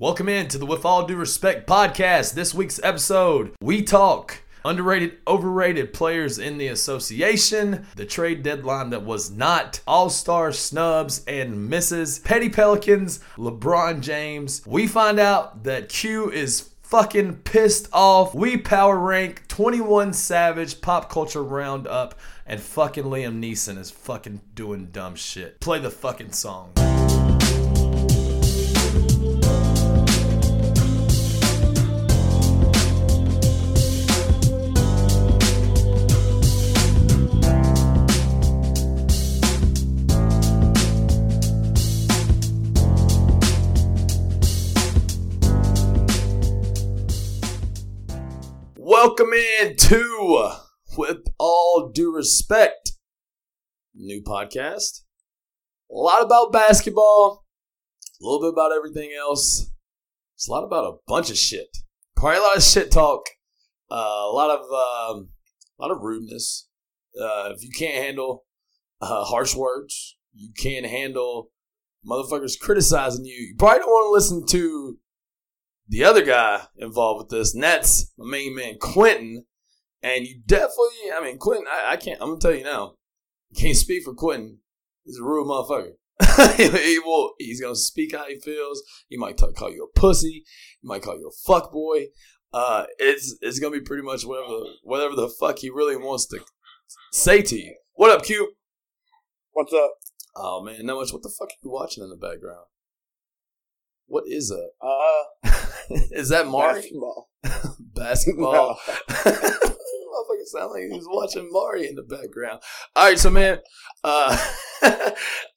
Welcome in to the With All Due Respect podcast. This week's episode, we talk underrated, overrated players in the association, the trade deadline that was not, all star snubs and misses, petty pelicans, LeBron James. We find out that Q is fucking pissed off. We power rank 21 Savage pop culture roundup, and fucking Liam Neeson is fucking doing dumb shit. Play the fucking song. Welcome in to With All Due Respect, new podcast. A lot about basketball, a little bit about everything else. It's a lot about a bunch of shit. Probably a lot of shit talk, uh, a lot of um, a lot of rudeness. Uh, if you can't handle uh, harsh words, you can't handle motherfuckers criticizing you. You probably don't want to listen to the other guy involved with this, and that's my main man, Quentin. And you definitely, I mean, Quentin, I, I can't, I'm gonna tell you now, can't speak for Quentin. He's a rude motherfucker. he will, he's gonna speak how he feels. He might call you a pussy. He might call you a fuck boy. Uh, it's it's gonna be pretty much whatever whatever the fuck he really wants to say to you. What up, Q? What's up? Oh man, not much. What the fuck are you watching in the background? What is that? Uh, is that Mari? basketball. Basketball. Motherfucker sound like he's watching Mari in the background. All right, so man, uh, I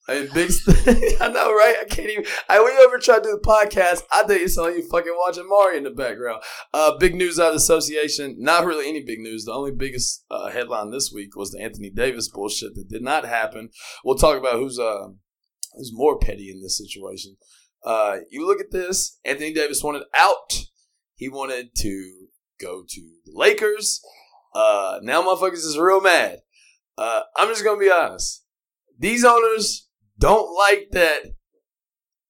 mean, big. St- I know, right? I can't even. I when you ever try to do the podcast, I think it's like you fucking watching Mari in the background. Uh, big news out of the association. Not really any big news. The only biggest uh, headline this week was the Anthony Davis bullshit that did not happen. We'll talk about who's uh who's more petty in this situation. Uh, you look at this. Anthony Davis wanted out. He wanted to go to the Lakers. Uh, now motherfuckers is real mad. Uh, I'm just gonna be honest. These owners don't like that.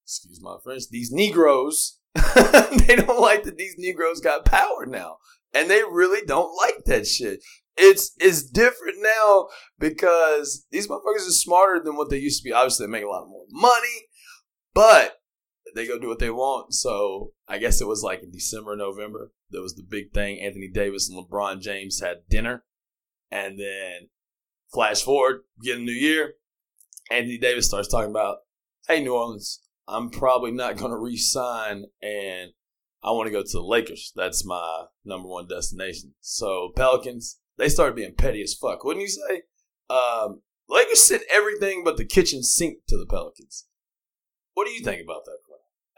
Excuse my French. These Negroes. they don't like that these Negroes got power now, and they really don't like that shit. It's it's different now because these motherfuckers are smarter than what they used to be. Obviously, they make a lot more money, but they go do what they want. So I guess it was like in December, November. There was the big thing. Anthony Davis and LeBron James had dinner, and then flash forward, get a new year. Anthony Davis starts talking about, "Hey, New Orleans, I'm probably not going to re-sign, and I want to go to the Lakers. That's my number one destination." So Pelicans, they started being petty as fuck, wouldn't you say? Um, Lakers sent everything but the kitchen sink to the Pelicans. What do you think about that?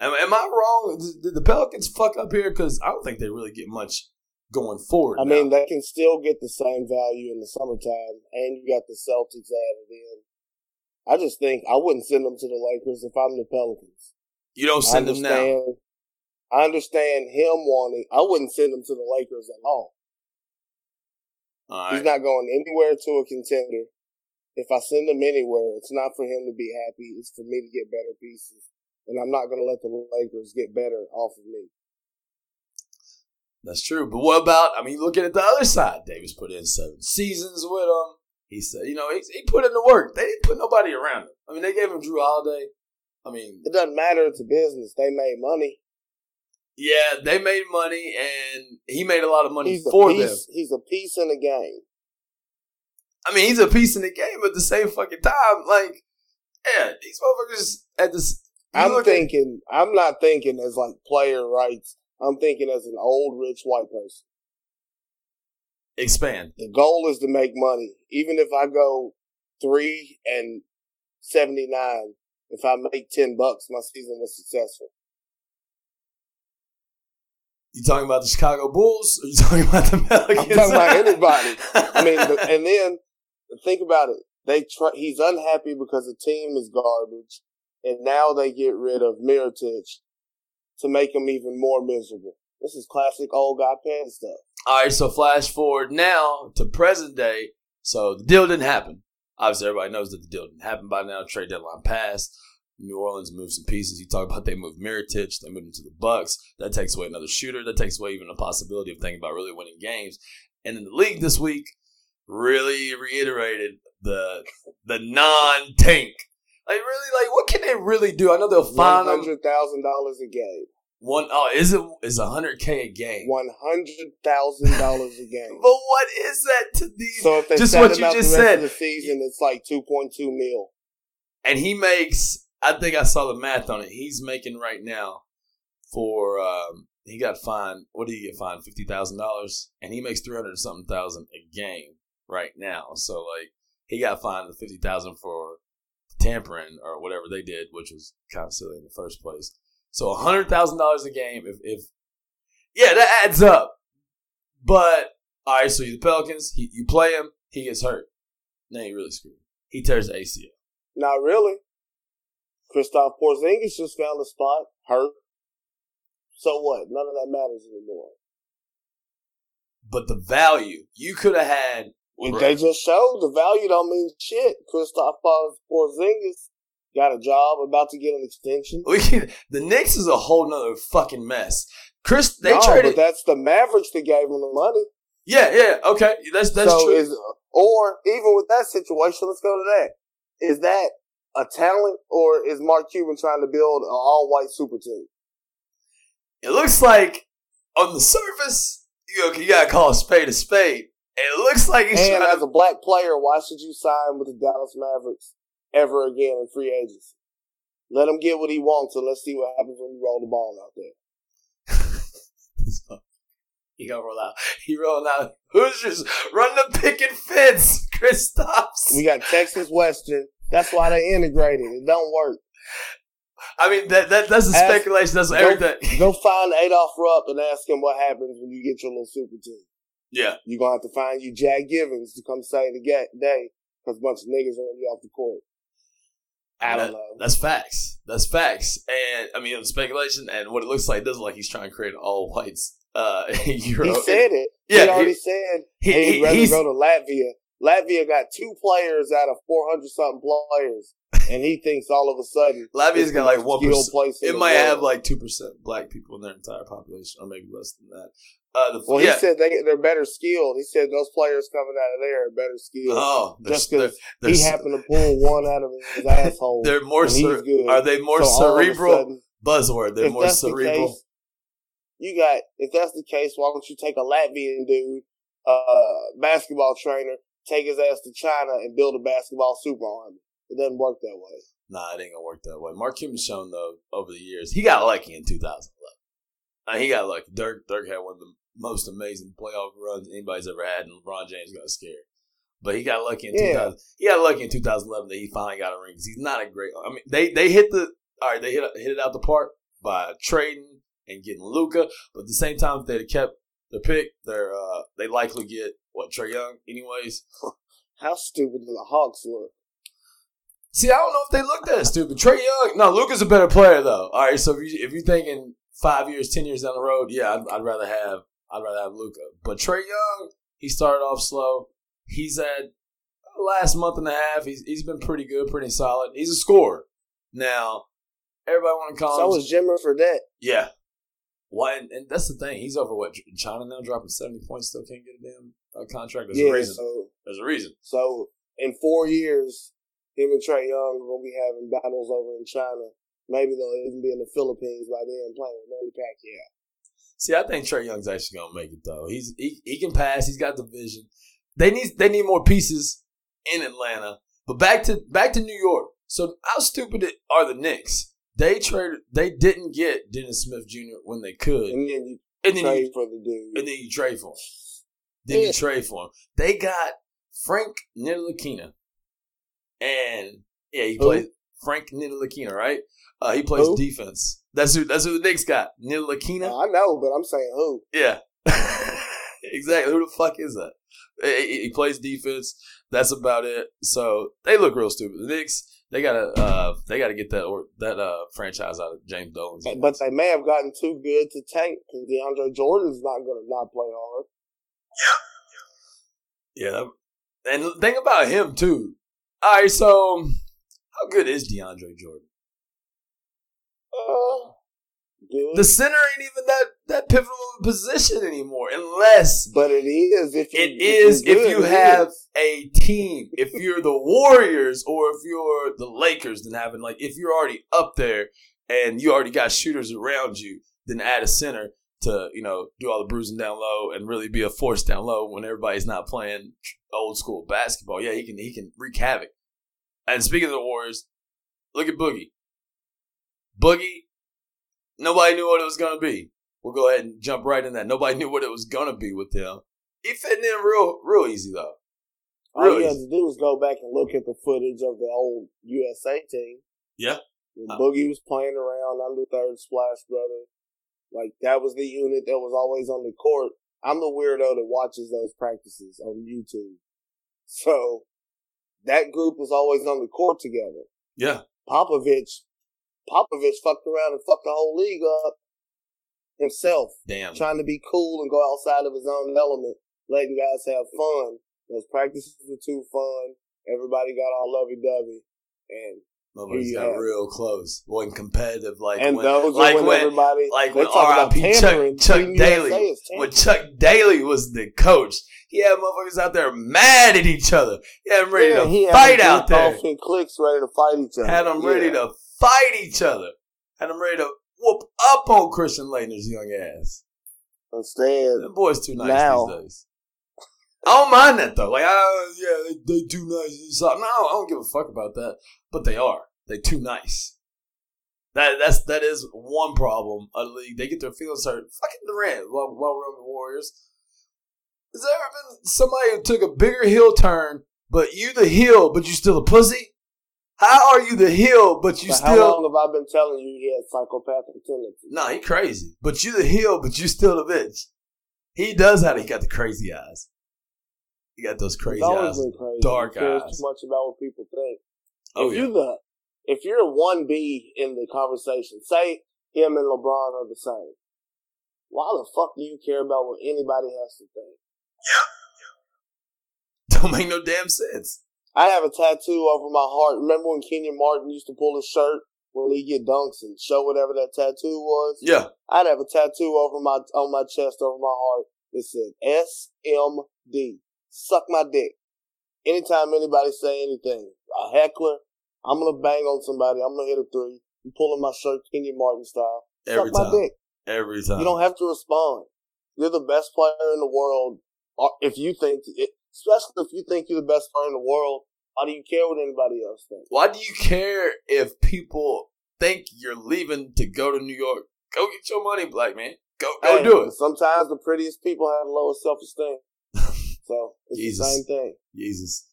Am, am I wrong? Did the Pelicans fuck up here? Because I don't think they really get much going forward. I now. mean, they can still get the same value in the summertime, and you got the Celtics added in. I just think I wouldn't send them to the Lakers if I'm the Pelicans. you don't send them now. I understand him wanting. I wouldn't send him to the Lakers at all. All He's not going anywhere to a contender. If I send him anywhere, it's not for him to be happy. It's for me to get better pieces, and I'm not going to let the Lakers get better off of me. That's true. But what about? I mean, looking at the other side. Davis put in seven seasons with them. He said, you know, he, he put in the work. They didn't put nobody around him. I mean, they gave him Jrue Holiday. I mean, It doesn't matter. It's a business. They made money. yeah, they made money, and he made a lot of money for piece. them. He's a piece in the game. I mean, he's a piece in the game, but at the same fucking time, like, yeah, these motherfuckers at this. I'm thinking. I'm not thinking as like player rights. I'm thinking as an old rich white person. expand. The goal is to make money. Even if I go three and seventy nine, if I make ten bucks, my season was successful. You talking about the Chicago Bulls? Or you talking about the Pelicans? I'm talking about anybody. I mean, the, and then think about it. They try, he's unhappy because the team is garbage, and now they get rid of Mirotic to make him even more miserable. This is classic old guy petty stuff. All right, so flash forward now to present day. So the deal didn't happen. Obviously, everybody knows that the deal didn't happen by now. Trade deadline passed. New Orleans moved some pieces. You talk about they moved Mirotic, they moved him to the Bucks. That takes away another shooter. That takes away even the possibility of thinking about really winning games. And in the league this week, really reiterated the the non tank. Like really, like what can they really do? I know they'll One find them hundred thousand dollars a game. one. Oh, is it is a hundred k a game? One hundred thousand dollars a game. But what is that to these? So if they Just what you just said. of the season, it's like two point two mil. and he makes. I think I saw the math on it. He's making right now for um, he got fined. What did he get fined? Fifty thousand dollars, and he makes three hundred something thousand a game right now. So like he got fined the fifty thousand for tampering or whatever they did, which was kind of silly in the first place. So hundred thousand dollars a game. If if yeah, that adds up. But all right, so you the Pelicans, he, you play him, he gets hurt. Now you really screwed. He tears the ACL. Not really. Kristaps Porzingis just found a spot, hurt. So what? None of that matters anymore. But the value you could have had. Well, They just showed the value don't mean shit. Kristaps Porzingis got a job, about to get an extension. The Knicks is a whole nother fucking mess. Chris, they no, traded. but that's the Mavericks that gave him the money. yeah, yeah, okay, that's that's so true. is or even with that situation, let's go to that. Is that a talent or is Mark Cuban trying to build an all white super team? it looks like on the surface, you, know, you gotta call a spade a spade. It looks like he's And as a black player, why should you sign with the Dallas Mavericks ever again in free agency? Let him get what he wants, and let's see what happens when you roll the ball out there. So, he gonna roll out. He rolling out. Hoosiers run the pick picket fence. Kristaps. We got Texas Western. That's why they integrated. It don't work. I mean that that that's a Ask- speculation. That's go- everything. Go find Adolph Rupp and ask him what happens when you get your little super team. Yeah, You're gonna have to find you Jack Givens to come ga- day because a bunch of niggas run you off the court. I don't That- know. That's facts. That's facts. And I mean, speculation and what it looks like does look like he's trying to create all whites uh Euro. He said it. Yeah, he already he- said he- he'd rather go to Latvia. Latvia got two players out of four hundred something players, and he thinks all of a sudden Latvia's got like one place It might world. have like two percent black people in their entire population, or maybe less than that. Uh, the, Well, yeah. he said they they're better skilled. He said those players coming out of there are better skilled. oh, just because he happened to pull one out of his asshole. they're more. Cer- good. are they more So all of a cerebral? sudden, Buzzword. They're more that's the cerebral. case, you got if that's the case, why don't you take a Latvian dude, uh, basketball trainer, take his ass to China and build a basketball super army? It doesn't work that way. Nah, it ain't gonna work that way. Mark Cuban's shown though over the years he got lucky in 2011. Uh, he got lucky. Dirk Dirk had one of the most amazing playoff runs anybody's ever had, and LeBron James got scared. But he got lucky in Yeah. 2000. He got lucky in 2011 that he finally got a ring because he's not a great. I mean, they they hit the all right. They hit hit it out the park by trading and getting Luka. But at the same time, if they'd kept the pick, they're uh they likely get what Trae Young anyways. How stupid do the Hawks look? See, I don't know if they look that stupid. Trae Young, no, Luka's a better player though. All right, so if you if you're thinking five years, ten years down the road, yeah, I'd, I'd rather have I'd rather have Luka. But Trae Young, he started off slow. He's at last month and a half. He's he's been pretty good, pretty solid. He's a scorer. Now, everybody want to call So him. is Jimmer for that. yeah. Why? And, and that's the thing. He's over what China now, dropping seventy points. Still can't get a damn uh, contract. There's a reason. so There's a reason. so in four years, him and Trae Young are gonna be having battles over in China. Maybe they'll even be in the Philippines by then playing with Manny Pacquiao. See, I think Trae Young's actually gonna make it though. He's he, he can pass. He's got the vision. They need they need more pieces in Atlanta. But back to back to New York. So how stupid are the Knicks? They traded. They didn't get Dennis Smith Jr. when they could, And then you and then trade you, for the dude. and then you trade for him. Then Yeah. you trade for him. They got Frank Ntilikina, and yeah, he Who? plays Frank Ntilikina, right? Uh, he plays Who? defense. That's who. That's who the Knicks got. Ntilikina. I know, but I'm saying who? Yeah, exactly. Who the fuck is that? He, he plays defense. That's about it. So they look real stupid. The Knicks, they gotta, uh, they gotta get that or that uh franchise out of James Dolan's. hands. But they may have gotten too good to tank because DeAndre Jordan's not going to not play hard. yeah, Yeah. and think about him too. All right, so how good is DeAndre Jordan? Uh. The center ain't even that that pivotal position anymore, unless but it is if you, it is you're if you it have is. a team. If you're the Warriors or if you're the Lakers, then having like if you're already up there and you already got shooters around you, then add a center to you know do all the bruising down low and really be a force down low when everybody's not playing old school basketball. Yeah, he can he can wreak havoc. And speaking of the Warriors, look at Boogie. Boogie, nobody knew what it was gonna be. We'll go ahead and jump right in that. Nobody knew what it was gonna be with him. He fitting in real real easy though. all you had to do was go back and look at the footage of the old USA team. Yeah. When Uh, Boogie was playing around under third splash brother. Like that was the unit that was always on the court. I'm the weirdo that watches those practices on YouTube. So that group was always on the court together. Yeah. Popovich Popovich fucked around and fucked the whole league up himself, Damn. trying to be cool and go outside of his own element, letting guys have fun. Those practices were too fun. Everybody got all lovey dovey. And Motherfuckers you got real close. Wasn't competitive like and when, those like when, when everybody like when R.I.P. Chuck-. Chuck Daly- when. Chuck Daly was the coach, he had motherfuckers out there mad at each other. He had them ready Yeah, to he fight out there. cliques ready to fight each other. Had them ready to fight each other. And I'm ready to whoop up on Christian Laettner's young ass. Instead, Them boys too nice Now- these days. I don't mind that though. Like, oh yeah, they, they too nice. No, I don't give a fuck about that. But they are. They too nice. That that's that is one problem of the league. They get their feelings hurt. Fucking Durant while, while we're on the Warriors. Has there ever been somebody who took a bigger heel turn, but you the heel, but you still a pussy? How are you the heel, but you but how still long have I been telling you he had psychopathic tendencies? Nah, he crazy. But you the heel, but you still the bitch. He does have he got the crazy eyes. He got those crazy eyes. crazy. dark He cares eyes. too much about what people think. Oh if yeah. you the if you're a one B in the conversation, say him and LeBron are the same. Why the fuck do you care about what anybody has to think? Yeah. Don't make no damn sense. I have a tattoo over my heart. Remember when Kenyon Martin used to pull his shirt when he get dunks and show whatever that tattoo was? Yeah. I'd have a tattoo over my on my chest over my heart that said S M D. Suck my dick. Anytime anybody say anything, a heckler, I'm gonna bang on somebody. I'm gonna hit a three. I'm pulling my shirt, Kenyon Martin style. Every Suck my time. dick. Every time. You don't have to respond. You're the best player in the world. Uh, if you think, it, especially if you think you're the best player in the world, why do you care what anybody else thinks? Why do you care if people think you're leaving to go to New York? Go get your money, black man. Go go Hey, do it. Sometimes the prettiest people have the lowest self esteem. So it's Jesus. the same thing. Jesus.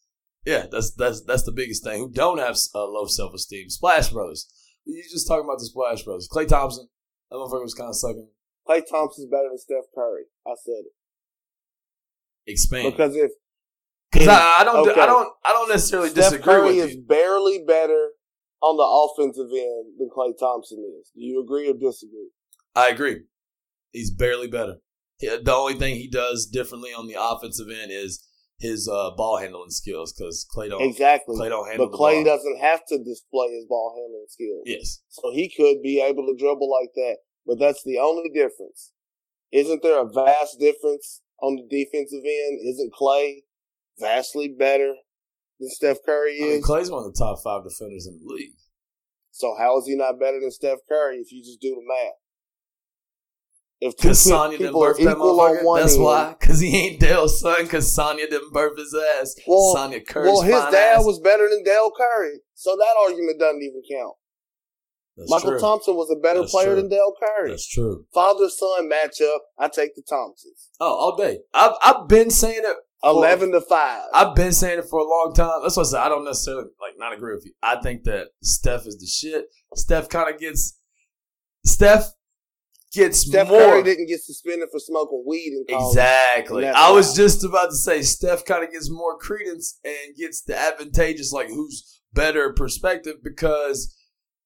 Yeah, that's that's that's the biggest thing. Who don't have uh, low self esteem? Splash Brothers. You just talking about the Splash Brothers. Klay Thompson. That motherfucker was kind of sucking. Klay Thompson's better than Steph Curry. I said it Expand. because if Because I, I don't Okay. I don't I don't necessarily Steph disagree Curry with is you. barely better on the offensive end than Klay Thompson is. Do you agree or disagree? I agree. He's barely better. The only thing he does differently on the offensive end is his uh, ball handling skills because Klay don't Exactly. Klay don't handle But Klay doesn't have to display his ball handling skills. Yes. So he could be able to dribble like that. But that's the only difference. Isn't there a vast difference on the defensive end? Isn't Klay vastly better than Steph Curry I mean, is? Klay's one of the top five defenders in the league. So how is he not better than Steph Curry if you just do the math? If two Because Sonya didn't birth that equal on motherfucker. one That's end, why. Because he ain't Dell's son. Because Sonya didn't birth his ass. Well- Sonya Curry's Well, his dad ass. was better than Dell Curry, so that argument doesn't even count. That's Michael true. Thompson was a better That's player true. than Dell Curry. That's true. Father son matchup, I take the Thompsons. Oh, all day. I've I've been saying it. Eleven to five. I've been saying it for a long time. That's what I said. I don't necessarily like not agree with you. I think that Steph is the shit. Steph kind of gets. Steph gets Steph more. Curry didn't get suspended for smoking weed in college. Exactly. I was just about to say Steph kind of gets more credence and gets the advantageous, like who's better perspective because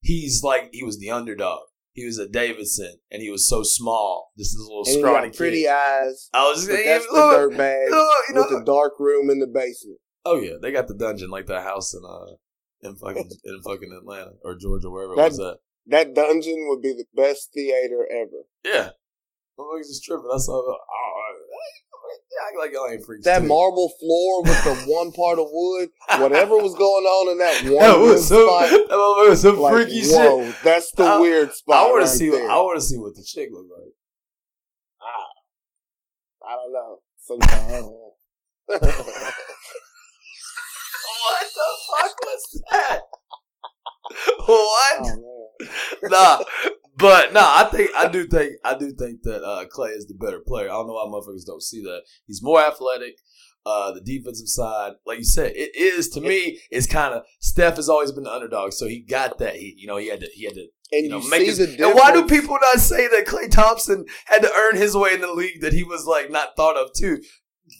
he's like he was the underdog. He was a Davidson and he was so small. This is a little And he scrawny pretty kid. eyes. I was But saying, that's the dirt bag look, you know, with the dark room in the basement. oh yeah, they got the dungeon like that house in uh in fucking in fucking Atlanta or Georgia wherever That- it was at. that dungeon would be the best theater ever. Yeah. Motherfuckers is tripping. I saw. Oh, act like y'all ain't freaks. That too. marble floor with the one part of wood, whatever was going on in that one That was some, spot, that was some like, freaky shit. that's the I- weird spot. I want right to see. There. I want to see what the chick look like. Ah, I don't know. Sometimes. I don't know. What the fuck was that? what? oh, nah, but no, I think I do think I do think that uh, Klay is the better player. I don't know why motherfuckers don't see that. He's more athletic. Uh, the defensive side, like you said, it is to me. It's kind of Steph has always been the underdog, so he got that. He, you know, he had to, he had to, And you know, you make his. And why do people not say that Klay Thompson had to earn his way in the league? That he was like not thought of too.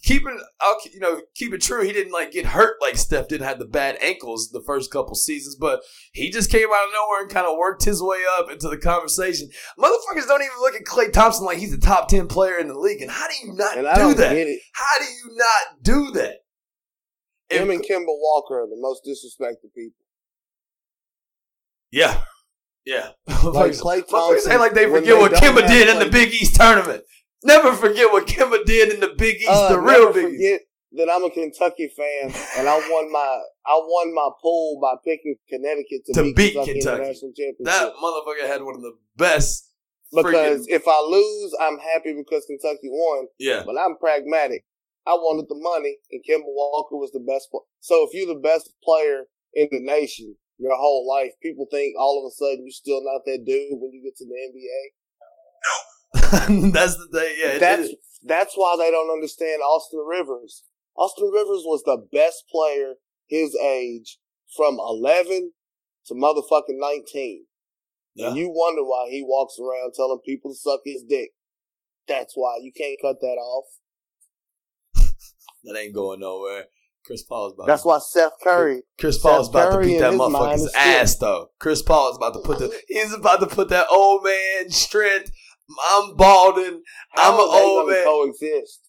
Keeping, I'll, you know, keep it true. He didn't like get hurt like Steph didn't have the bad ankles the first couple seasons, but he just came out of nowhere and kind of worked his way up into the conversation. Motherfuckers don't even look at Klay Thompson like he's a top ten player in the league. And how do you not And do that? it. How do you not do that? If- Him and Kemba Walker are the most disrespected people. yeah, yeah. Like Klay Thompson. act like they forget what don't Kemba did in the Big East tournament. Never forget what Kemba did in the Big East, Uh, the real Big East. forget that I'm a Kentucky fan, and I won my I won my pool by picking Connecticut to, To beat, beat Kentucky, Kentucky. That motherfucker had one of the best. because freaking- if I lose, I'm happy because Kentucky won, yeah, but I'm pragmatic. I wanted the money, and Kemba Walker was the best. So if you're the best player in the nation your whole life, people think all of a sudden you're still not that dude when you get to the NBA. that's the thing. Yeah, that's that's why they don't understand Austin Rivers. Austin Rivers was the best player his age from 11 to motherfucking 19. yeah. And you wonder why he walks around telling people to suck his dick. That's why you can't cut that off. that ain't going nowhere. Chris Paul's about. That's to, why Seth Curry. Chris Paul is Seth about to beat that motherfucker's ass, though. Chris Paul is about to put the. He's about to put that old man strength. I'm balding. How I'm an old man. coexist?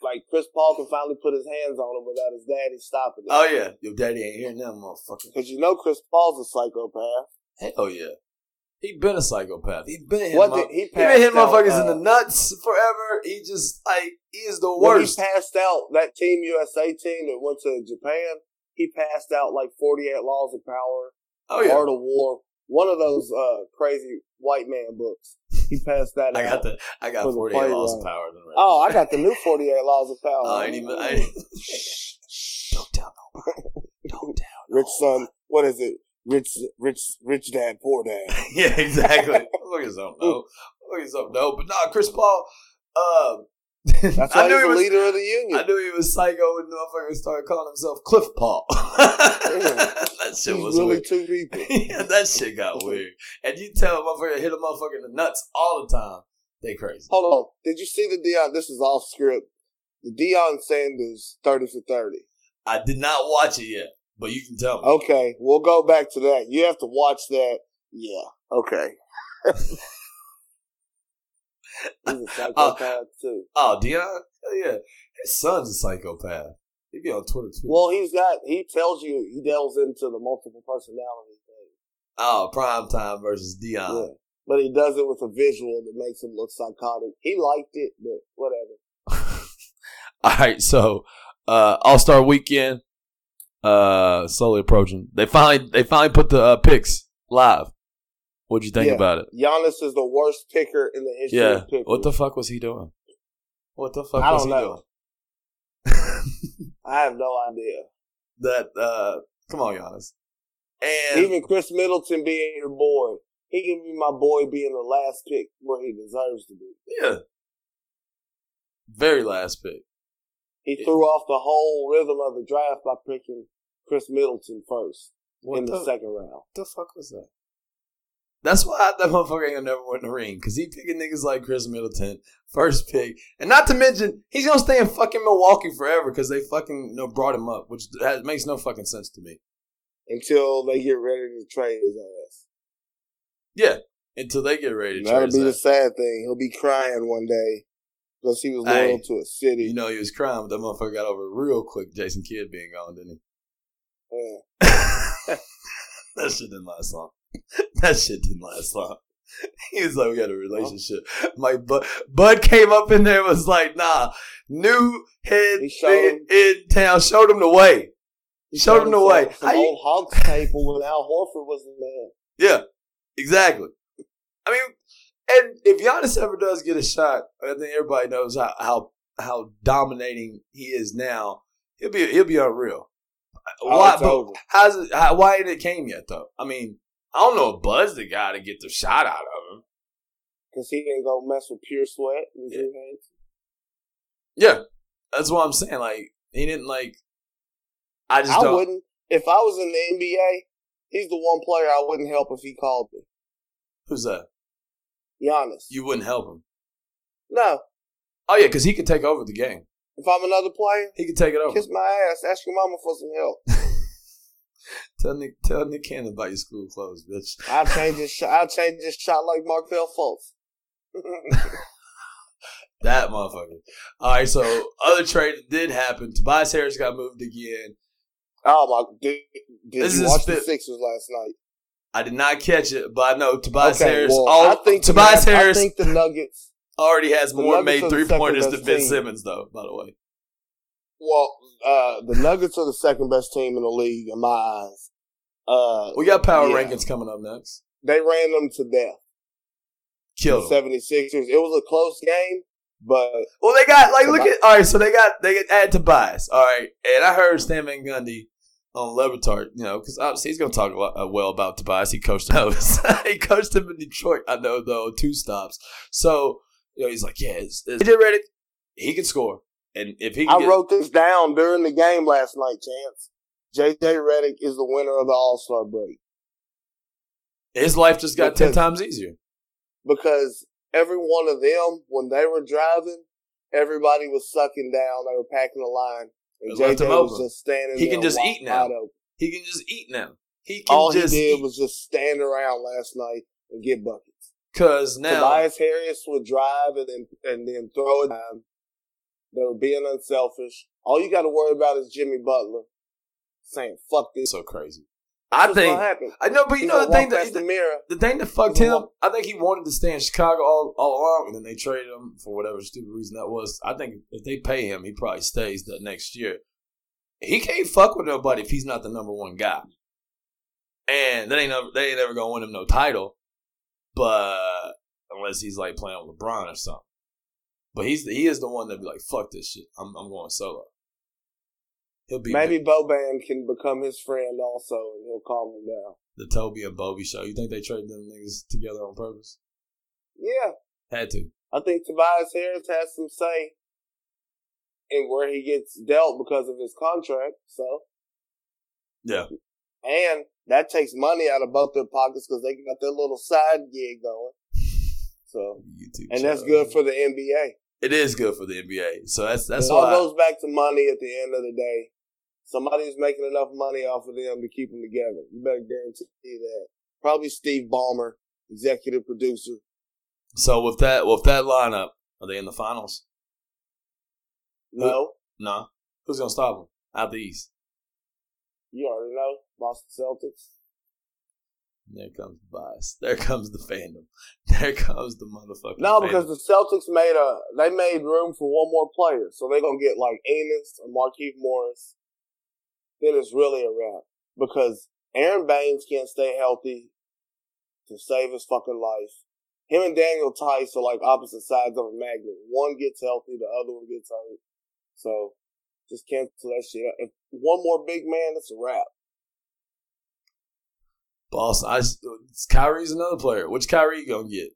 like Chris Paul can finally put his hands on him without his daddy stopping him. Oh yeah, your daddy ain't hearing that motherfucker. Because you know Chris Paul's a psychopath. Hell yeah. He been a psychopath. He been hitting, What did- he he been hitting out, motherfuckers uh, in the nuts forever. He just like he is the When worst. he passed out that Team USA team that went to Japan, he passed out like 48 Laws of Power, oh yeah, Art of War, one of those uh, crazy white man books. He passed that I out. got the I got forty eight laws of power. Oh, I got the new 48 Laws of Power. Oh, I even. I don't tell nobody. Don't tell. Rich son, what is it? Rich, rich, rich dad, poor dad. yeah, exactly. Look at something. No, look at something. No, but nah, Chris Paul. Um, That's why I knew he the was. leader of the union. I knew he was psycho when the motherfucker started calling himself Cliff Paul. that shit He's was really weird. two people. yeah, that shit got weird. And you tell a motherfucker to hit a motherfucker in the nuts all the time. They crazy. Hold on. Did you see the Deion? This is off script. The Deion Sanders 30 for 30. I did not watch it yet, but you can tell me. Okay, we'll go back to that. You have to watch that. Yeah. Okay. He's a psychopath too. Oh, Deion? Hell yeah. His son's a psychopath. He be on Twitter too. Well, he's got. He tells you he delves into the multiple personality thing. oh, prime time versus Deion. Yeah, but he does it with a visual that makes him look psychotic. He liked it, but whatever. All right, so uh All Star Weekend, uh, slowly approaching. They finally they finally put the uh, picks live. What'd you think Yeah. about it? Giannis is the worst picker in the history Yeah. of pickers. What the fuck was he doing? What the fuck I was he know. doing? I have no idea. that uh, come on, Giannis. And Even Khris Middleton being your boy, he can be my boy being the last pick where he deserves to be. yeah, very last pick. He Yeah. threw off the whole rhythm of the draft by picking Khris Middleton first What in the, the, second round. What the fuck was that? That's why that motherfucker ain't gonna never win the ring because he picking niggas like Khris Middleton first pick, and not to mention he's gonna stay in fucking Milwaukee forever because they fucking you know, brought him up, which has, makes no fucking sense to me. Until they get ready to trade his ass. Yeah, until they get ready to That'll be the sad thing. He'll be crying one day because he was loyal to a city. You know he was crying, but that motherfucker got over real quick. Jason Kidd being gone, didn't Yeah. he? that shit didn't last long. that shit didn't last long. He was like, we got a relationship. My Bud, Bud came up in there and was like, nah, new head He showed in town, showed him the way. He Showed him some- the way. Some old Hawks tape when Al Horford was the man. Yeah, exactly. I mean, and if Giannis ever does get a shot, I think everybody knows how how, how dominating he is now. He'll be he'll be unreal. Oh, Why? it's but over. how's it? How, why ain't it came yet though? I mean, I don't know if Bud's the guy to get the shot out of him. Because he didn't go mess with Pure Sweat. Yeah. Yeah, that's what I'm saying. Like he didn't like. I just I don't. wouldn't. If I was in the NBA, he's the one player I wouldn't help if he called me. Who's that? Giannis. You wouldn't help him. no. Oh yeah, because he could take over the game. If I'm another player, He could take it over. kiss my ass. Ask your mama for some help. tell Nick, tell Nick Cannon about your school clothes, bitch. I'll change his shot. I'll change his shot like Markelle Fultz. That motherfucker. All right, so other trade did happen. Tobias Harris got moved again. oh my! Did, did This you is watch the Sixers last night? I did not catch it, but I know Tobias Harris. well, all, I think Tobias Nug- Harris I think the Nuggets. already has more made three pointers than Ben team. Simmons, though. By the way, Well, uh, the Nuggets are the second best team in the league in my eyes. Uh, we got power Yeah. rankings coming up next. they ran them to death. Killed The him. 76ers. It was a close game, but Well, they got like look at all right. So they got they got add Tobias. All right, and I heard Stan Van Gundy on Le Batard. You know, because obviously he's going to talk lot, uh, well about Tobias. He coached him. he coached him in Detroit. I know though two stops. So you know he's like, yeah, it's, it's AJ Redick. He can score, and if he, I get- wrote this down during the game last night, Chance. JJ Redick is the winner of the All Star break his life just got ten times easier. because every one of them, when they were driving, everybody was sucking down. They were packing the line. And JJ was open. just standing He can just eat now. He can just eat now. He can All he did eat was just stand around last night and get buckets. because now Tobias Harris would drive and then and then throw it down. They were being unselfish. All you got to worry about is Jimmy Butler saying "fuck this." so crazy. I That's think. I know, but you He's know the thing walk that past the mirror. The thing that fucked him, walk- I think he wanted to stay in Chicago all, all along, and then they traded him for whatever stupid reason that was. I think if they pay him, he probably stays the next year. He can't fuck with nobody if he's not the number one guy. And they ain't never, they ain't ever gonna win him no title, but unless he's like playing with LeBron or something. But he's he is the one that be like, fuck this shit. I'm I'm going solo. He'll be Maybe Boban can become his friend also, and he'll calm him down. the Toby and Bobby show. You think they traded them niggas together on purpose? Yeah, Had to. I think Tobias Harris has some say in where he gets dealt because of his contract. So, Yeah. and that takes money out of both their pockets because they got their little side gig going. So, YouTube and that's good for the NBA. It is good for the NBA. So that's that's it all goes back to money at the end of the day. Somebody's making enough money off of them to keep them together. You better guarantee that. Probably Steve Ballmer, executive producer. so with that with that lineup, are they in the finals? No, No. Who's gonna stop them out the East? you already know. Boston Celtics. There comes the bias. There comes the fandom. There comes the motherfucking. No, fandom. because the Celtics made a they made room for one more player, so they're gonna get like Enes or Markieff Morris. Then it's really a wrap because Aron Baynes can't stay healthy to save his fucking life. Him and Daniel Theis are like opposite sides of a magnet. One gets healthy, the other one gets hurt. So just cancel that shit. If one more big man, it's a wrap. Boss, I Kyrie's another player. Which Kyrie you gonna get?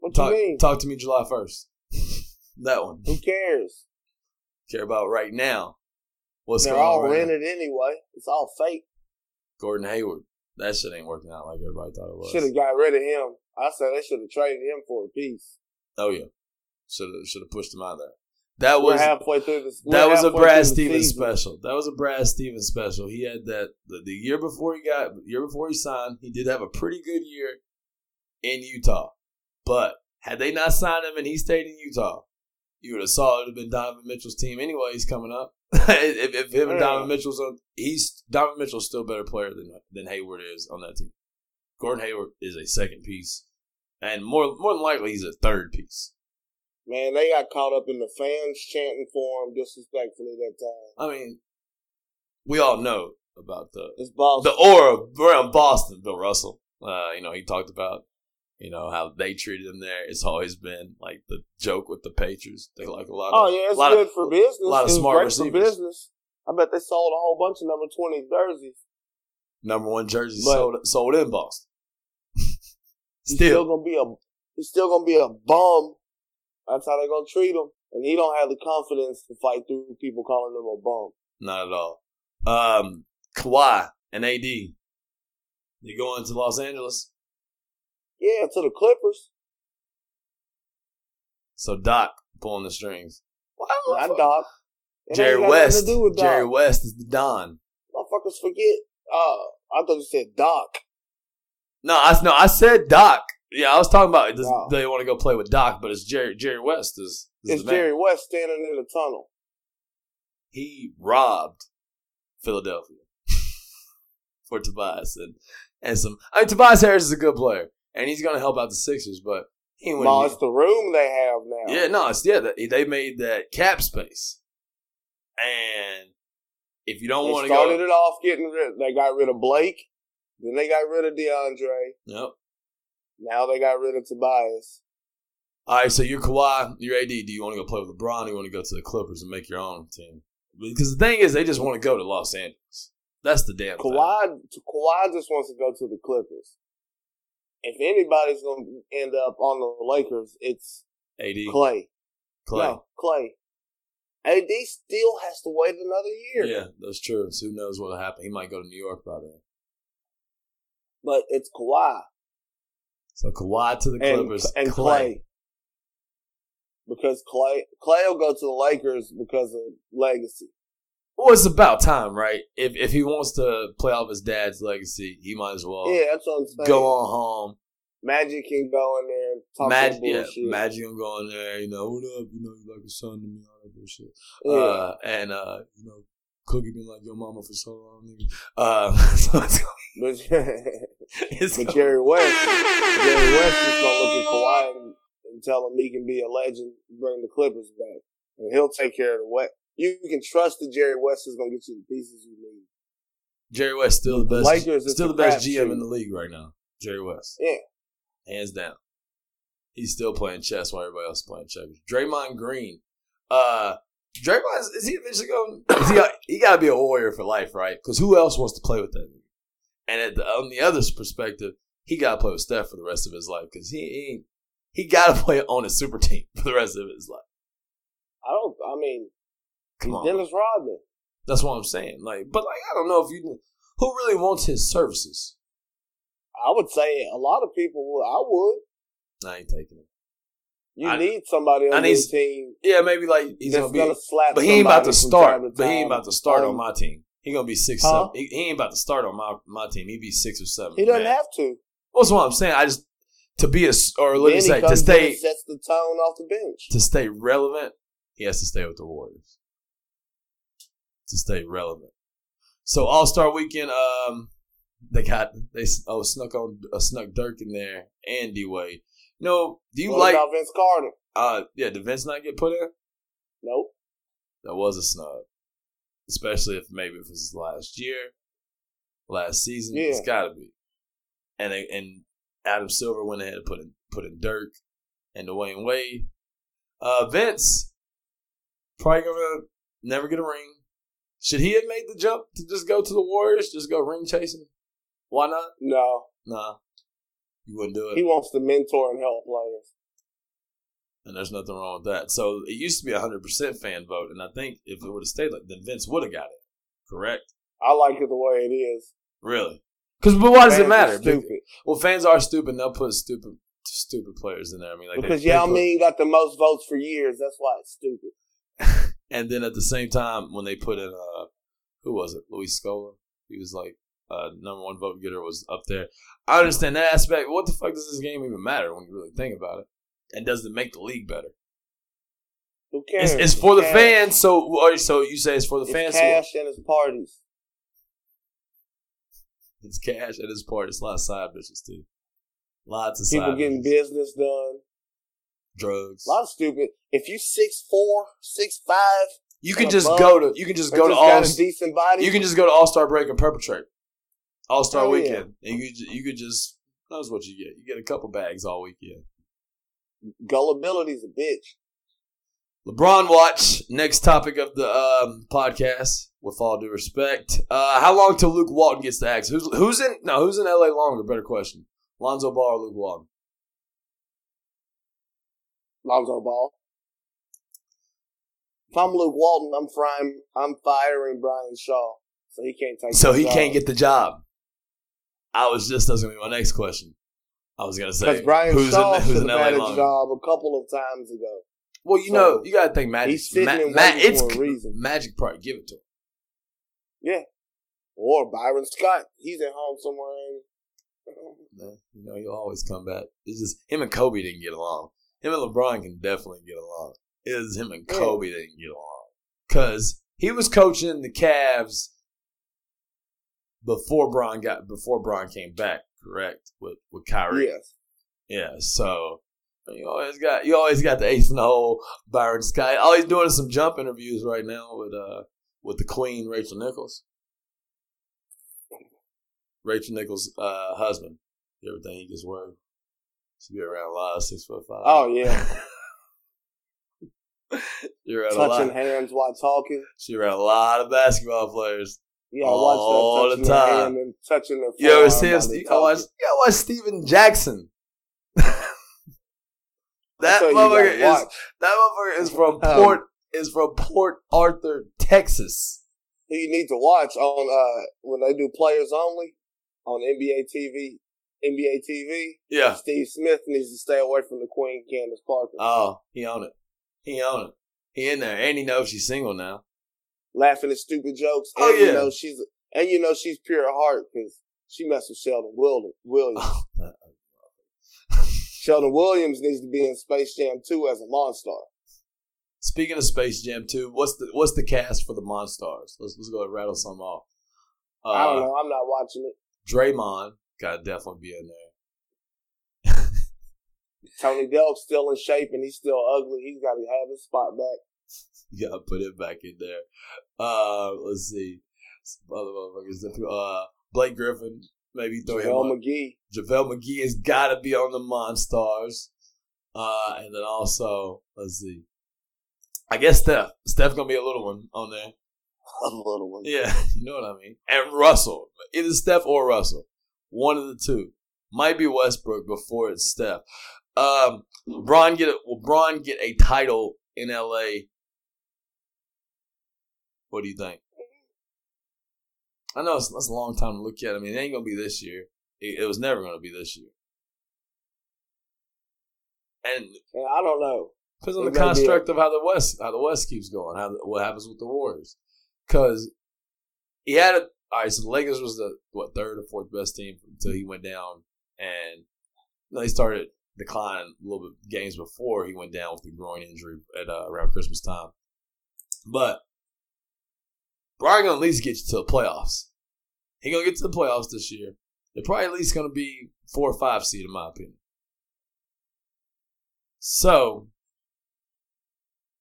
What Talk you mean? talk to me July first. that one. Who cares? Care about right now. What's They're going all on right now? rented anyway. It's all fake. Gordon Hayward. That shit ain't working out like everybody thought it was. Should have got rid of him. I said they should have traded him for a piece. Oh yeah, should have should have pushed him out of there. That We're was halfway through this. that was a Brad Stevens special. That was a Brad Stevens special. He had that the, the year before he got the year before he signed. He did have a pretty good year in Utah, but had they not signed him and he stayed in Utah, you would have saw it would have been Donovan Mitchell's team anyway. He's coming up. if, if him and Donovan Mitchell's on, he's Donovan Mitchell's still a better player than than Hayward is on that team. Gordon Hayward is a second piece, and more more than likely he's a third piece. Man, they got caught up in the fans chanting for him disrespectfully that time. I mean, we all know about the it's Boston. the aura around Boston. Bill Russell, uh, you know, he talked about you know how they treated him there. It's always been like the joke with the Patriots. They like a lot. Of, Oh yeah, it's good of, for business. A lot of smart receivers. business. I bet they sold a whole bunch of number twenty jerseys. Number one jersey But- sold sold in Boston. Still Still, gonna be a he's still gonna be a bum. That's how they're gonna treat him, and he don't have the confidence to fight through people calling him a bum. not at all. Um, Kawhi and AD, they going to Los Angeles. Yeah, to the Clippers. So Doc pulling the strings. Not Doc. It Jerry West. To do with Doc. Jerry West is the Don. Motherfuckers forget. Uh, I thought you said Doc. No, I no, I said Doc. Yeah, I was talking about does, No. they want to go play with Doc, but it's Jerry Jerry West is, is It's. Jerry West standing in the tunnel. He robbed Philadelphia for Tobias and and some. I mean, Tobias Harris is a good player, and he's going to help out the Sixers, but he No, winning. it's the room they have now. Yeah, no, it's yeah. They, they made that cap space, and if you don't want to started it off getting rid. They got rid of Blake. Then they got rid of DeAndre. yep. Now they got rid of Tobias. All right, so you're Kawhi, you're AD. Do you want to go play with LeBron? Or you want to go to the Clippers and make your own team? Because the thing is, they just want to go to Los Angeles. That's the damn thing. Kawhi, Kawhi just wants to go to the Clippers. If anybody's going to end up on the Lakers, it's AD, Klay. Klay. No, Klay. AD still has to wait another year. Yeah, that's true. So who knows what'll happen? He might go to New York by then. But it's Kawhi So Kawhi to the Clippers and Klay. Because Klay Klay will go to the Lakers because of legacy. Well, it's about time, right? If if he wants to play off his dad's legacy, he might as well yeah, that's what I'm saying. go on home. Magic can go in there and talk Magic, yeah. Magic will go in there. You know what up? You know you like a son to me, all that bullshit. Yeah. Uh, and uh, you know, Cookie been like your mama for so long, nigga. Uh, so it's, but Jerry West, Jerry West is gonna look at Kawhi and, and tell him he can be a legend, bring the Clippers back, and he'll take care of the West. You can trust that Jerry West is gonna get you the pieces you need. Jerry West still the best, Lakers still the best. GM in the league right now. Jerry West, Yeah, hands down. He's still playing chess while everybody else is playing checkers. Draymond Green, uh, Draymond is, is he eventually going? Is he he got to be a warrior for life, right? Because who else wants to play with that? And at the, on the other's perspective, he got to play with Steph for the rest of his life because he he, he got to play on a super team for the rest of his life. I don't. I mean, Come he's on, Dennis Rodman. that's what I'm saying. Like, but like I don't know if you who really wants his services. I would say a lot of people would. I would. I ain't taking it. You I- need somebody on your team Yeah, maybe like he's gonna be gonna slap. But he ain't about to start. to But he ain't about to start on my team. He gonna be six, Huh? seven. He, he ain't about to start on my my team. He'd be six or seven. He doesn't man. have to. That's what I'm saying. I just to be a or let me Then say to stay sets the tone off the bench. to stay relevant. He has to stay with the Warriors to stay relevant. So All Star Weekend, um, they got they oh snuck on uh, snuck Dirk in there and D Wade. Know, do you what like? about Vince Carter? Uh, yeah, did Vince not get put in? Nope. That was a snub. Especially if maybe if it was last year, last season. Yeah. It's gotta be. And and Adam Silver went ahead and put in put in Dirk and Dwyane Wade. Uh Vince probably gonna never get a ring. Should he have made the jump to just go to the Warriors, just go ring chasing? Why not? No. Nah. You wouldn't do it. He wants to mentor and help players. And there's nothing wrong with that. So it used to be a hundred percent fan vote, and I think if it would have stayed like then Vince would have got it. Correct? I like it the way it is. Really? Because but why does Fans it are matter? Stupid. Well, fans are stupid. and They'll put stupid, stupid players in there. I mean, like because they, Yao they put- Ming got the most votes for years. That's why it's stupid. And then at the same time, when they put in, uh, who was it? Luis Scola. He was like uh, number one vote getter was up there. I understand that aspect. What the fuck does this game even matter when you really think about it? And does it make the league better? Who cares? It's, it's for the cash. fans. So, so you say it's for the It's fans. cash and it's parties. It's cash and it's part. It's a lot of side bitches too. Lots of People getting bitches. business done. drugs. A lot of stupid. If you six four, six five, You can just go to. You can just go to just all. decent body. You can just go to All Star Break and perpetrate. All Star Hell yeah. Weekend, and you you could just knows what you get. You get a couple bags all weekend. Gullibility's a bitch. LeBron watch. Next topic of the um, podcast. With all due respect, uh, how long till Luke Walton gets the axe? Who's who's in? No, who's in LA longer? Better question. Lonzo Ball or Luke Walton? Lonzo Ball. If I'm Luke Walton, I'm frying, I'm firing Brian Shaw, so he can't take. So he job. can't get the job. I was just that's gonna be my next question. I was gonna say because Brian who's Shaw in, who's should in have LA had a job a couple of times ago. Well, you So, know, you gotta think Magic. he's sitting Ma- and Ma- waiting it's for a reason. Magic probably give it to him. Yeah, or Byron Scott, he's at home somewhere. ain't he? Man, you know, he'll always come back. It's just him and Kobe didn't get along. Him and LeBron can definitely get along. It is him and Kobe that didn't get along because he was coaching the Cavs before Bron got before Bron came back. Correct with with Kyrie. Yes. Yeah, so you always got you always got the ace in the hole, Byron Scott. All he's doing some jump interviews right now with uh with the Queen Rachel Nichols. Rachel Nichols' uh, husband. You ever think he gets word? She be around a lot of six foot five. Oh yeah, You're touching hands while talking. She around a lot of basketball players. Yeah, I All watched the that their time. and touching their. You ever see him? while they You gotta watch, you gotta watch Stephen Jackson. that motherfucker is watch. That motherfucker is from Um, Port is from Port Arthur, Texas. Who you need to watch on uh when they do players only on NBA TV. NBA TV. Yeah. Steve Smith needs to stay away from the Queen Candace Parker. Oh, he on it. He on it. He in there, and he knows she's single now. Laughing at stupid jokes. And Oh, you know she's and you know she's pure at heart because she messed with Sheldon Williams. Williams. Sheldon Williams needs to be in Space Jam 2 as a monster. Speaking of Space Jam 2, what's the what's the cast for the Monstars? Let's let's go and rattle some off. Uh, I don't know. I'm not watching it. Draymond gotta definitely be in there. Tony Delk's still in shape and he's still ugly. He's got to have his spot back. Gotta put it back in there. Uh, let's see. Some Other motherfuckers. Uh, Blake Griffin, maybe throw him JaVale up. McGee. JaVale McGee has got to be on the Monstars. Uh, and then also, let's see. I guess Steph. Steph gonna be a little one on there. A little one. Yeah, you know what I mean. And Russell, either Steph or Russell, one of the two. Might be Westbrook before it's Steph. Um, Bron get a, will Bron get a title in LA? What do you think? I know it's, that's a long time to look at. I mean, it ain't gonna be this year. It, it was never gonna be this year. And And I don't know. Depends on It the construct of how the West how the West keeps going. How the- what happens with the Warriors? Because he had a all right. So the Lakers was the what third or fourth best team until he went down, and they started declining a little bit games before he went down with the groin injury at uh, around Christmas time. But Brian gonna at least get you to the playoffs. He gonna get to the playoffs this year. They're probably at least gonna be four or five seed in my opinion. So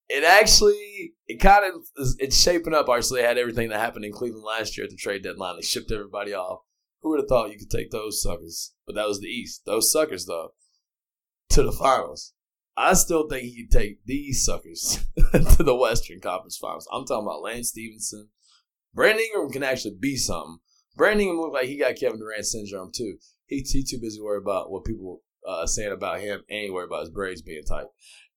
it actually it kind of it's shaping up. They had everything that happened in Cleveland last year at the trade deadline. They shipped everybody off. Who would have thought you could take those suckers? But that was the East. Those suckers though to the finals. I still think he could take these suckers to the Western Conference Finals. I'm talking about Lance Stephenson. Brandon Ingram can actually be something. Brandon Ingram looked like he got Kevin Durant syndrome too. He, he too busy worried about what people uh, saying about him and he worried about his braids being tight.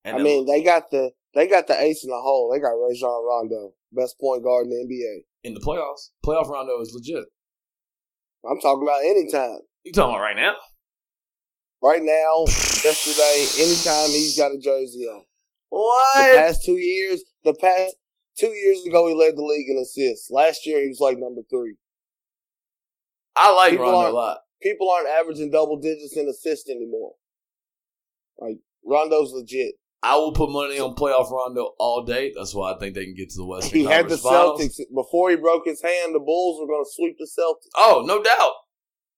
And I then- mean, they got the they got the ace in the hole. They got Rajon Rondo, best point guard in the NBA. in the playoffs, playoff Rondo is legit. I'm talking about anytime. You talking about right now? Right now, yesterday, anytime he's got a jersey on. What? The past two years, the past two years ago, he led the league in assists. Last year, he was like number three. I like People Rondo a lot. People aren't averaging double digits in assists anymore. Like Rondo's legit. I will put money on playoff Rondo all day. That's why I think they can get to the Western He had the Conference Finals. Celtics before he broke his hand. The Bulls were going to sweep the Celtics. Oh, no doubt.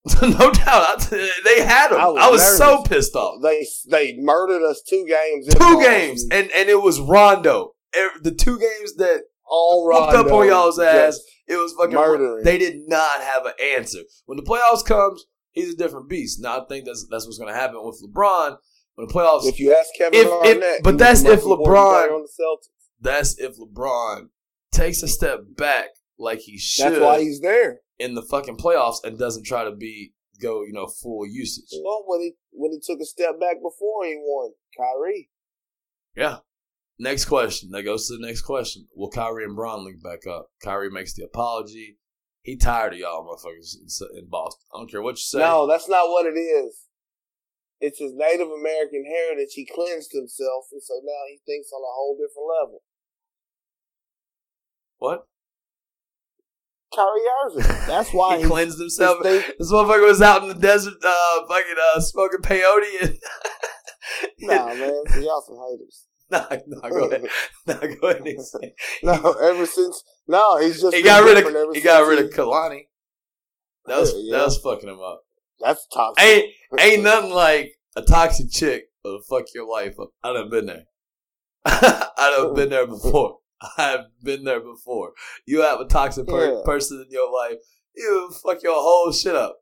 no doubt. I, they had him. I I was, was so pissed off. They they murdered us two games. in Two games. And and it was Rondo. The two games that all whooped up on y'all's ass. It was fucking murdering. They did not have an answer. When the playoffs comes, he's a different beast. Now I think that's that's what's going to happen with LeBron. When the playoffs, If you ask Kevin If- if- Garnett, but that's if LeBron- on the Celtics. that's if LeBron takes a step back like he should That's why he's there. in the fucking playoffs and doesn't try to be go you know full usage. Well, when he when he took a step back before he won, Kyrie. Yeah. Next question. That goes to the next question. Will Kyrie and Bron link back up? Kyrie makes the apology. He tired of y'all motherfuckers in, Boston. I don't care what you say. No, that's not what it is. It's his Native American heritage. He cleansed himself, and so now he thinks on a whole different level. What? Kyrie Irving. That's why he he cleansed himself. This This motherfucker was out in the desert, uh, fucking uh, smoking peyote. And Nah, man, y'all some haters. nah, nah, go ahead. Nah, go ahead. and say. No, ever since no, he's just He got rid of he got rid of Kehlani. That was Yeah, yeah. that was fucking him up. That's toxic. Ain't ain't nothing like a toxic chick that'll fuck your life up. I done been there. I done been there before. I've been there before. You have a toxic per- Yeah. person in your life, you fuck your whole shit up.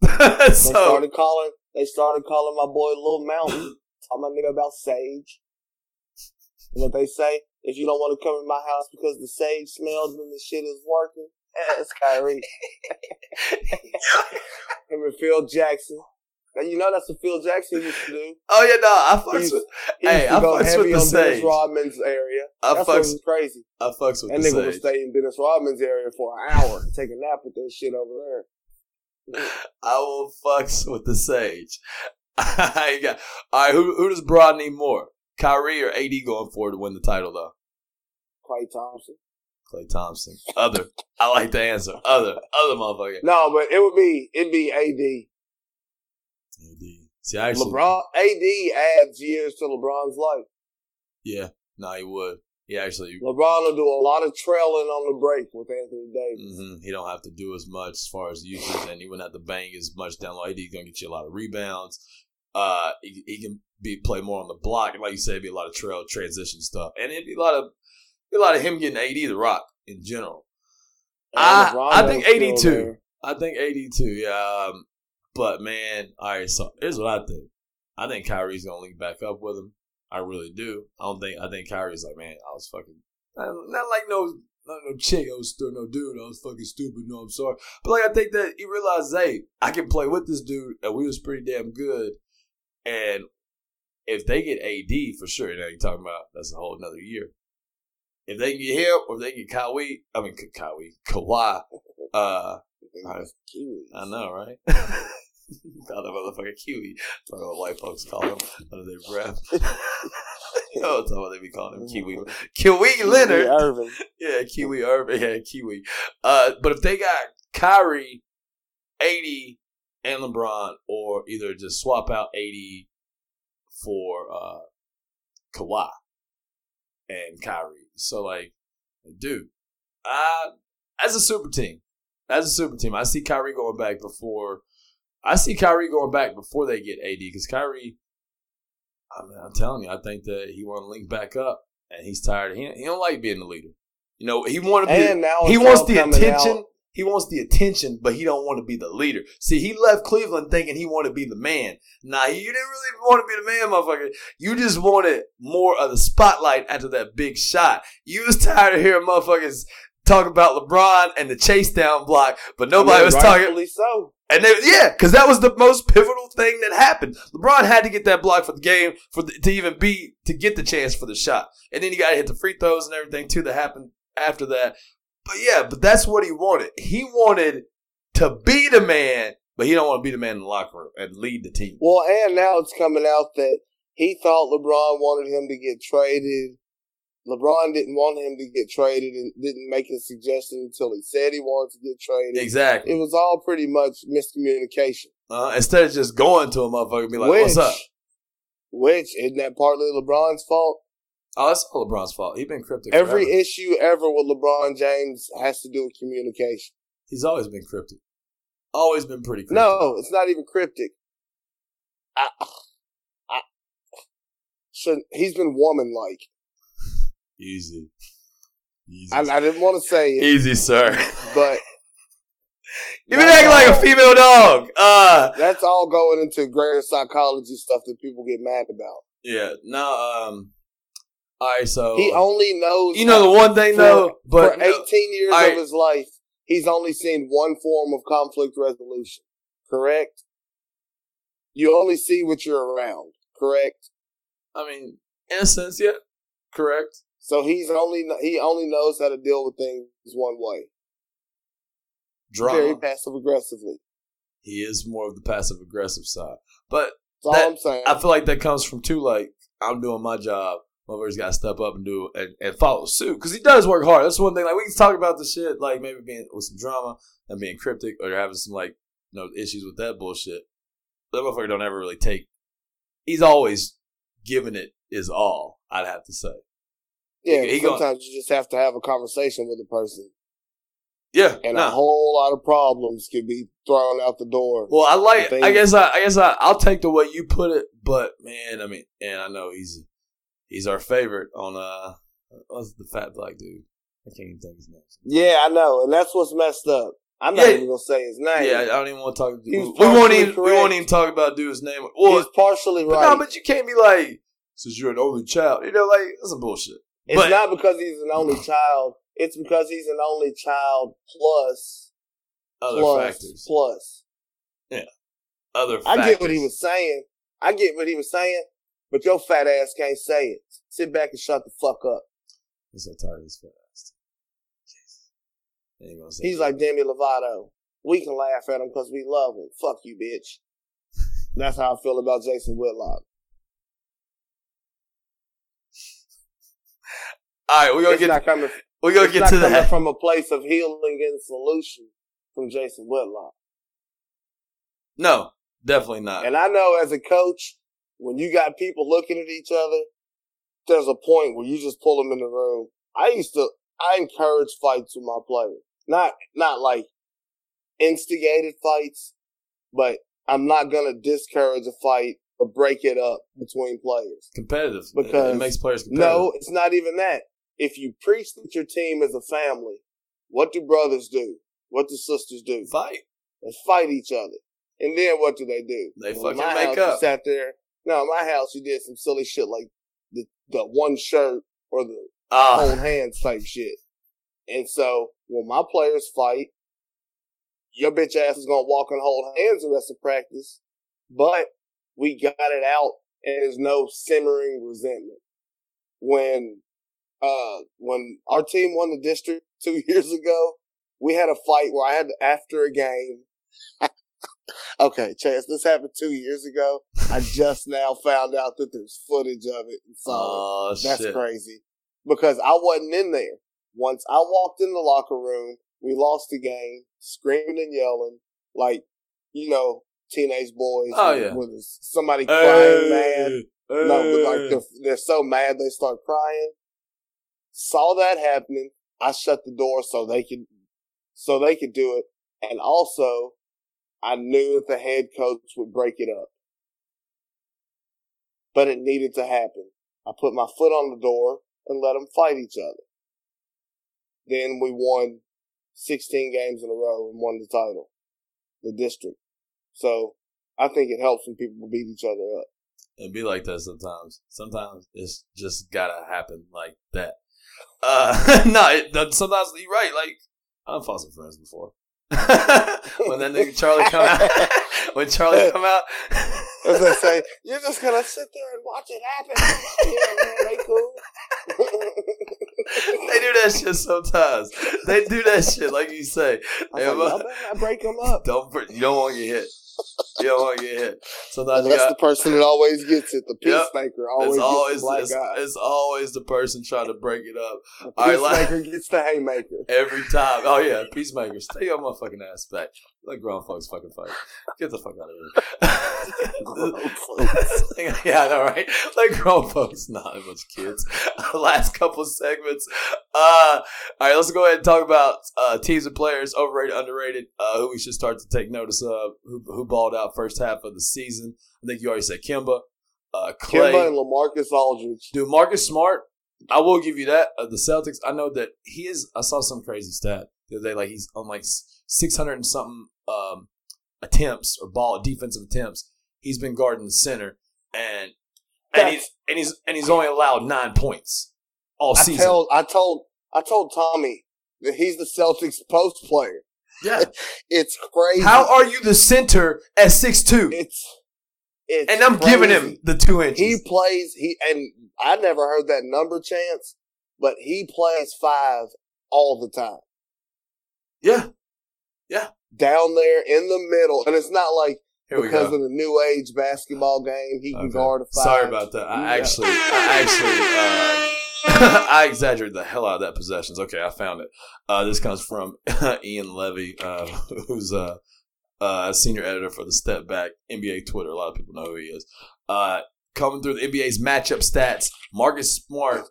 They started calling. They started calling my boy Little Mountain. Talking my nigga about sage. And what they say, if you don't want to come in my house because the sage smells and the shit is working, eh, ask Kyrie. Him and Phil Jackson. Now, you know that's what Phil Jackson used to do. oh yeah, no, I fucks with he Hey, I go fucks with the on sage. Dennis Rodman's area. I That's fucks was crazy. I fucks with That nigga would stay in Dennis Rodman's area for an hour, take a nap with that shit over there. I will fucks with the sage. I got all right. Who who does Broad need more? Kyrie or AD going forward to win the title though? Klay Thompson. Klay Thompson. Other. I like the answer. Other. Other motherfucker. No, but it would be it'd be AD. AD. See, I actually. LeBron AD adds years to LeBron's life. Yeah. No, he would. He actually. LeBron will do a lot of trailing on the break with Anthony Davis. hmm He don't have to do as much as far as usage, and he wouldn't have to bang as much down low. AD gonna get you a lot of rebounds. Uh, he, he can be play more on the block, and like you said, it'd be a lot of trail transition stuff, and it'd be a lot of be a lot of him getting AD the rock in general. And I- I think 82. I think AD too. Yeah, um, but man, all right. So here's what I think. I think Kyrie's gonna link back up with him. I really do. I don't think. I think Kyrie's like, man, I was fucking not, not like no not no chick. I was still no dude. I was fucking stupid. No, I'm sorry. But like, I think that he realized, hey, I can play with this dude, and we was pretty damn good. And if they get AD for sure, now you're talking about that's a whole another year. If they can get him, or if they can get Kawhi, I mean Ka- Kawhi, Kawhi, uh. Kiwis. I know, right? Call that motherfucker Kiwi. Talking about white folks call him under their breath. you know what what they be calling him Kiwi. Kiwi Leonard. Irving. Yeah, Kiwi Irving. Yeah, Kiwi. Uh, but if they got Kyrie, AD, and LeBron, or either just swap out AD for uh, Kawhi and Kyrie. So, like, dude, uh, as a super team, as a super team, I see Kyrie going back before. I see Kyrie going back before they get AD because Kyrie. I mean, I'm telling you, I think that he want to link back up, and he's tired. He he don't like being the leader. You know, he want to be. He wants the attention. out. He wants the attention, but he don't want to be the leader. See, he left Cleveland thinking he wanted to be the man. Nah, you didn't really want to be the man, motherfucker. You just wanted more of the spotlight after that big shot. You was tired of hearing motherfuckers talk about LeBron and the chase down block, but nobody I mean, was talking. rightfully so. And they, yeah, because that was the most pivotal thing that happened. LeBron had to get that block for the game for the, to even be to get the chance for the shot, and then he got to hit the free throws and everything too that happened after that. But yeah, but that's what he wanted. He wanted to be the man, but he don't want to be the man in the locker room and lead the team. Well, and now it's coming out that he thought LeBron wanted him to get traded. LeBron didn't want him to get traded and didn't make a suggestion until he said he wanted to get traded. Exactly. It was all pretty much miscommunication. Uh, instead of just going to a motherfucker and be like, which, "What's up?" Which isn't that partly LeBron's fault? Oh, that's all LeBron's fault. He's been cryptic. Every forever. issue ever with LeBron James has to do with communication. He's always been cryptic. Always been pretty cryptic. No, it's not even cryptic. I, I, should, he's been woman like. Easy. Easy. I, I didn't want to say it, Easy, sir. but You've been acting like a female dog. Uh That's all going into greater psychology stuff that people get mad about. yeah. No, um all right, so He only knows. you know the one thing for- though, but for 18 years I- of his life, he's only seen one form of conflict resolution. Correct? You only see what you're around. Correct? I mean, in a sense, yeah, correct. So he's only he only knows how to deal with things one way. Drama. Very passive aggressively. He is more of the passive aggressive side, but That's all I'm saying. I feel like that comes from too. Like I'm doing my job. Motherfuckers got to step up and do and, and follow suit because he does work hard. That's one thing. Like we can talk about the shit, like maybe being with some drama and being cryptic or having some like you know issues with that bullshit. That motherfucker don't ever really take. He's always giving it his all. I'd have to say. yeah, he- he sometimes you just have to have a conversation with a person, Yeah, and nah. a whole lot of problems can be thrown out the door. Well, I like. I guess. I, I guess. I, I'll take the way you put it. But man, I mean, and I know he's he's our favorite on uh, what's the fat black dude? I can't even think his name. Yeah, I know, and that's what's messed up. I'm not Yeah. even gonna say his name. Yeah, I don't even want to talk. We, we won't even. We won't even talk about dude's name. Well, He's partially but right. no, but you can't be like, since you're an only child. You know, like that's some bullshit. it's but- not because he's an only child. It's because he's an only child plus Other plus factors. plus. Yeah, other. I get what he was saying. I get what he was saying, but your fat ass can't say it. Sit back and shut the fuck up. I'm so tired of this fat ass. He's that. like Demi Lovato. We can laugh at him because we love him. Fuck you, bitch. That's how I feel about Jason Whitlock. all right, we're gonna It's get. coming. we're gonna get to that. from a place of healing and solution from Jason Whitlock. No, definitely not. And I know as a coach, when you got people looking at each other, there's a point where you just pull them in the room. I used to, I encourage fights with my players. Not, not like instigated fights, but I'm not going to discourage a fight or break it up between players. competitive It- Because- it, makes players competitive. No, it's not even that. If you preach that your team is a family, what do brothers do? What do sisters do? fight. They fight each other. And then what do they do? They In fucking make house, up. Sat there. No, in my house, you did some silly shit like the, the one shirt or the Ah, hold hands type shit. And so when my players fight, your bitch ass is gonna walk and hold hands the rest of practice. But we got it out and there's no simmering resentment. When uh when our team won the district two years ago, we had a fight where I had to, after a game Okay, Chance, this happened two years ago. I just now found out that there's footage of it and saw it. oh That's shit. crazy. Because I wasn't in there. Once I walked in the locker room, we lost the game, screaming and yelling, like, you know, teenage boys. Oh, yeah. When somebody crying mad. Hey, No, like they're, they're so mad they start crying. Saw that happening. I shut the door so they could, so they could do it. And also, I knew that the head coach would break it up. But it needed to happen. I put my foot on the door and let them fight each other. Then we won 16 games in a row and won the title, the district. So I think it helps when people beat each other up. It'd be like that sometimes. Sometimes it's just gotta happen like that. Uh, no, it, sometimes you're right. Like I've fought some friends before. When that nigga Charlie come out, when Charlie come out, As I say, you're just gonna sit there and watch it happen. yeah, man, they cool. they do that shit sometimes. They do that shit, like you say. I like, better not break them up. Don't you don't want to get hit. You don't want to get hit. Sometimes And that's got, the person that always gets it. The Yep. peacemaker always it's gets always the black it's, guy. it's always the person trying to break it up The All right, peacemaker gets the haymaker. every time. Oh yeah, peacemaker, stay your motherfucking ass back. Let grown folks fucking fight. Get the fuck out of here. yeah, I know, right? Like grown folks, not a bunch of kids. Last couple segments. Uh, all right, let's go ahead and talk about uh, teams and players, overrated, underrated, uh, who we should start to take notice of, who, who balled out first half of the season. I think you already said Kemba, uh, Klay. Kemba and LaMarcus Aldridge. Dude, Marcus Smart, I will give you that. Uh, the Celtics, I know that he is. I saw some crazy stat the other day, like he's on like six hundred and something um, attempts or ball defensive attempts. He's been guarding the center, and and he's and he's and he's only allowed nine points all season. I season. told I told I told Tommy that he's the Celtics post player. yeah, It's crazy. how are you the center at six two? it's it's And I'm giving him the two inches. He plays he and I never heard that number chance, but he plays five all the time. Yeah, yeah, Down there in the middle. And it's not like here because of the new age basketball game, he can Okay. guard a five. Sorry about that. I actually, I actually, uh, I exaggerated the hell out of that possessions. Okay, I found it. Uh, this comes from Ian Levy, uh, who's a, a senior editor for the Step Back NBA Twitter. A lot of people know who he is. Uh, coming through the NBA's matchup stats, Marcus Smart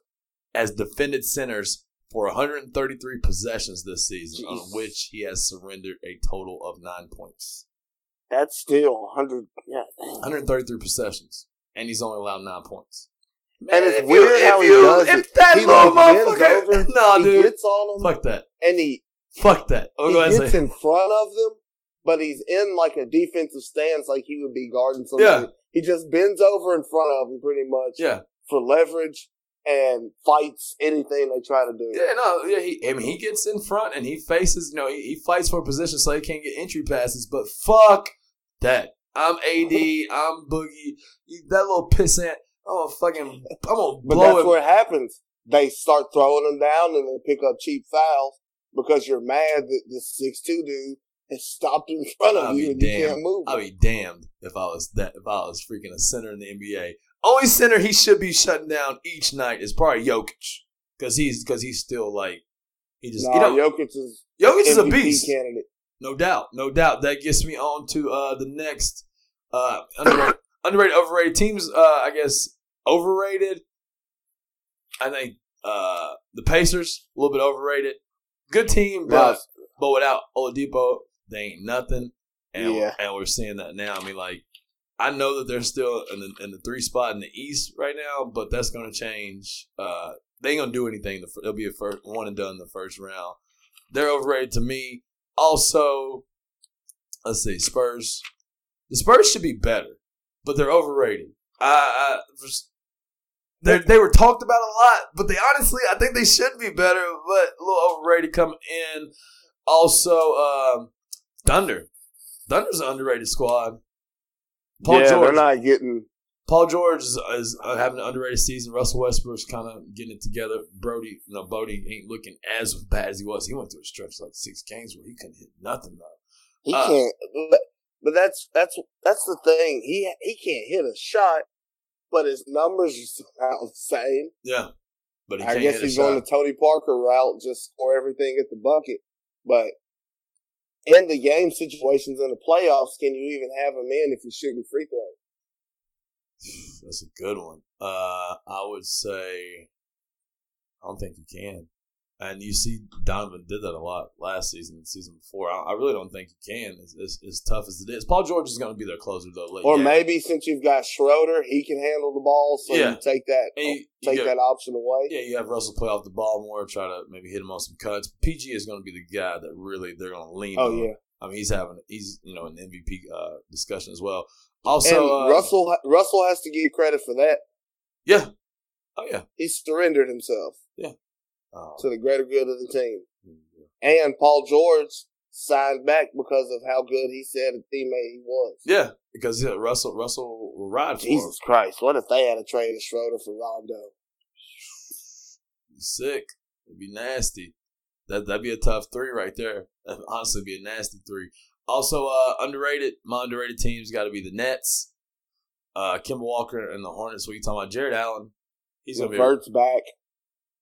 has defended centers for 133 possessions this season, on which he has surrendered a total of nine points. That's still hundred yeah. 133 possessions, and he's only allowed nine points. And it's if weird how he does if it. that He, little motherfucker, over, nah, he dude, gets on them fuck that, and he fuck that. I'll he go ahead and gets in front of them, but he's in like a defensive stance, like he would be guarding somebody. Yeah. He just bends over in front of them, pretty much, yeah, for leverage and fights anything they try to do. yeah, no, yeah. He, I mean, he gets in front and he faces, you know, he, he fights for a position so he can't get entry passes. But fuck that. I'm AD. I'm Boogie. That little pissant. I'm gonna fucking. I'm gonna blow But that's it. what happens. They start throwing them down and they pick up cheap fouls because you're mad that this six two dude has stopped in front of I'll you and you can't move. I'd be damned if I was that. If I was freaking a center in the NBA. Only center he should be shutting down each night is probably Jokic because he's because he's still like he just no, you know Jokic is Jokic is a beast. candidate. No doubt, no doubt. That gets me on to uh, the next uh, underrated, underrated, overrated teams. Uh, I guess overrated. I think uh, the Pacers a little bit overrated. Good team, but Yes. but without Oladipo, they ain't nothing. And Yeah. and we're seeing that now. I mean, like I know that they're still in the in the three spot in the East right now, but that's going to change. Uh, they ain't gonna do anything. They'll be a first one and done the first round. They're overrated to me. Also, let's see, Spurs. The Spurs should be better, but they're overrated. I, I they they were talked about a lot, but they honestly, I think they should be better, but a little overrated coming in. Also, um, Thunder. Thunder's an underrated squad. Paul yeah, George. they're not getting. Paul George is, is uh, having an underrated season. Russell Westbrook's kind of getting it together. Brodie, no, Bodie ain't looking as bad as he was. He went through a stretch like six games where he couldn't hit nothing though. He Uh, can't. But, but that's that's that's the thing. He he can't hit a shot, but his numbers are somehow the same. Yeah, but he I can't guess hit a he's shot. going the Tony Parker route, just score everything at the bucket. But in the game situations in the playoffs, can you even have him in if you're shooting free throws? That's a good one. Uh, I would say I don't think you can. And you see, Donovan did that a lot last season, and season before. I, I really don't think you can. As, as, as tough as it is, Paul George is going to be their closer though. Late Or maybe since you've got Schroeder, he can handle the ball, so Yeah. you take that you- you take get- that option away. Yeah, you have Russell play off the ball more, try to maybe hit him on some cuts. PG is going to be the guy that really they're going to lean Oh on. yeah, I mean, he's having he's you know an MVP uh, discussion as well. Also, uh, Russell Russell has to get credit for that. yeah, oh yeah, He surrendered himself Oh, to the greater good of the team. yeah. And Paul George signed back because of how good he said a teammate he was. yeah, because yeah, Russell Russell will ride for. Jesus Christ, what if they had a trade of Schroeder for Rondo? Sick. It'd be nasty. That that'd be a tough three right there. That'd honestly be a nasty three. Also, uh, underrated. My underrated team's got to be the Nets. Uh, Walker and the Hornets. What are you talking about? Jarrett Allen. He's gonna be. Vert's back.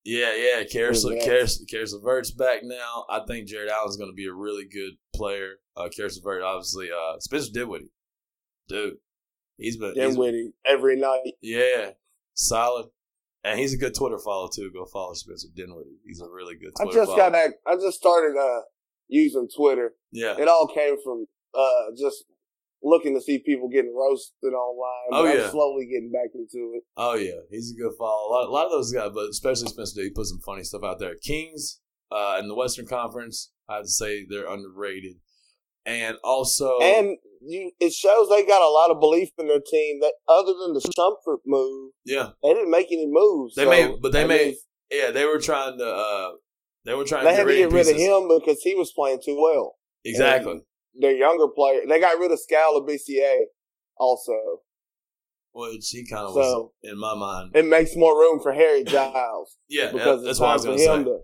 Yeah, yeah. Caris, Yeah. Caris, Caris LeVert's back now. I think Jarrett Allen's going to be a really good player. Uh, Caris LeVert, obviously. Uh, Spencer Dinwiddie, dude, he's been. he's- Dinwiddie every night. yeah, solid, and he's a good Twitter follow too. Go follow Spencer Dinwiddie. He's a really good. I just follow. got that. I just started uh using Twitter. Yeah, It all came from uh just looking to see people getting roasted online. Oh, but I'm yeah. slowly getting back into it. Oh yeah, he's a good follow. A lot, a lot of those guys, but especially Spencer, he put some funny stuff out there. Kings uh, in the Western Conference, I'd say they're underrated, and also And you, it shows they got a lot of belief in their team. That other than the Shumpert move, yeah, they didn't make any moves. They So, made- but they that made- means yeah, they were trying to uh, they were trying They to had to get rid of him because he was playing too well. Exactly. Their younger player, they got rid of Skal Labissière. Also, Which he kind of was in my mind. it makes more room for Harry Giles Yeah, because that's it's time for him say. to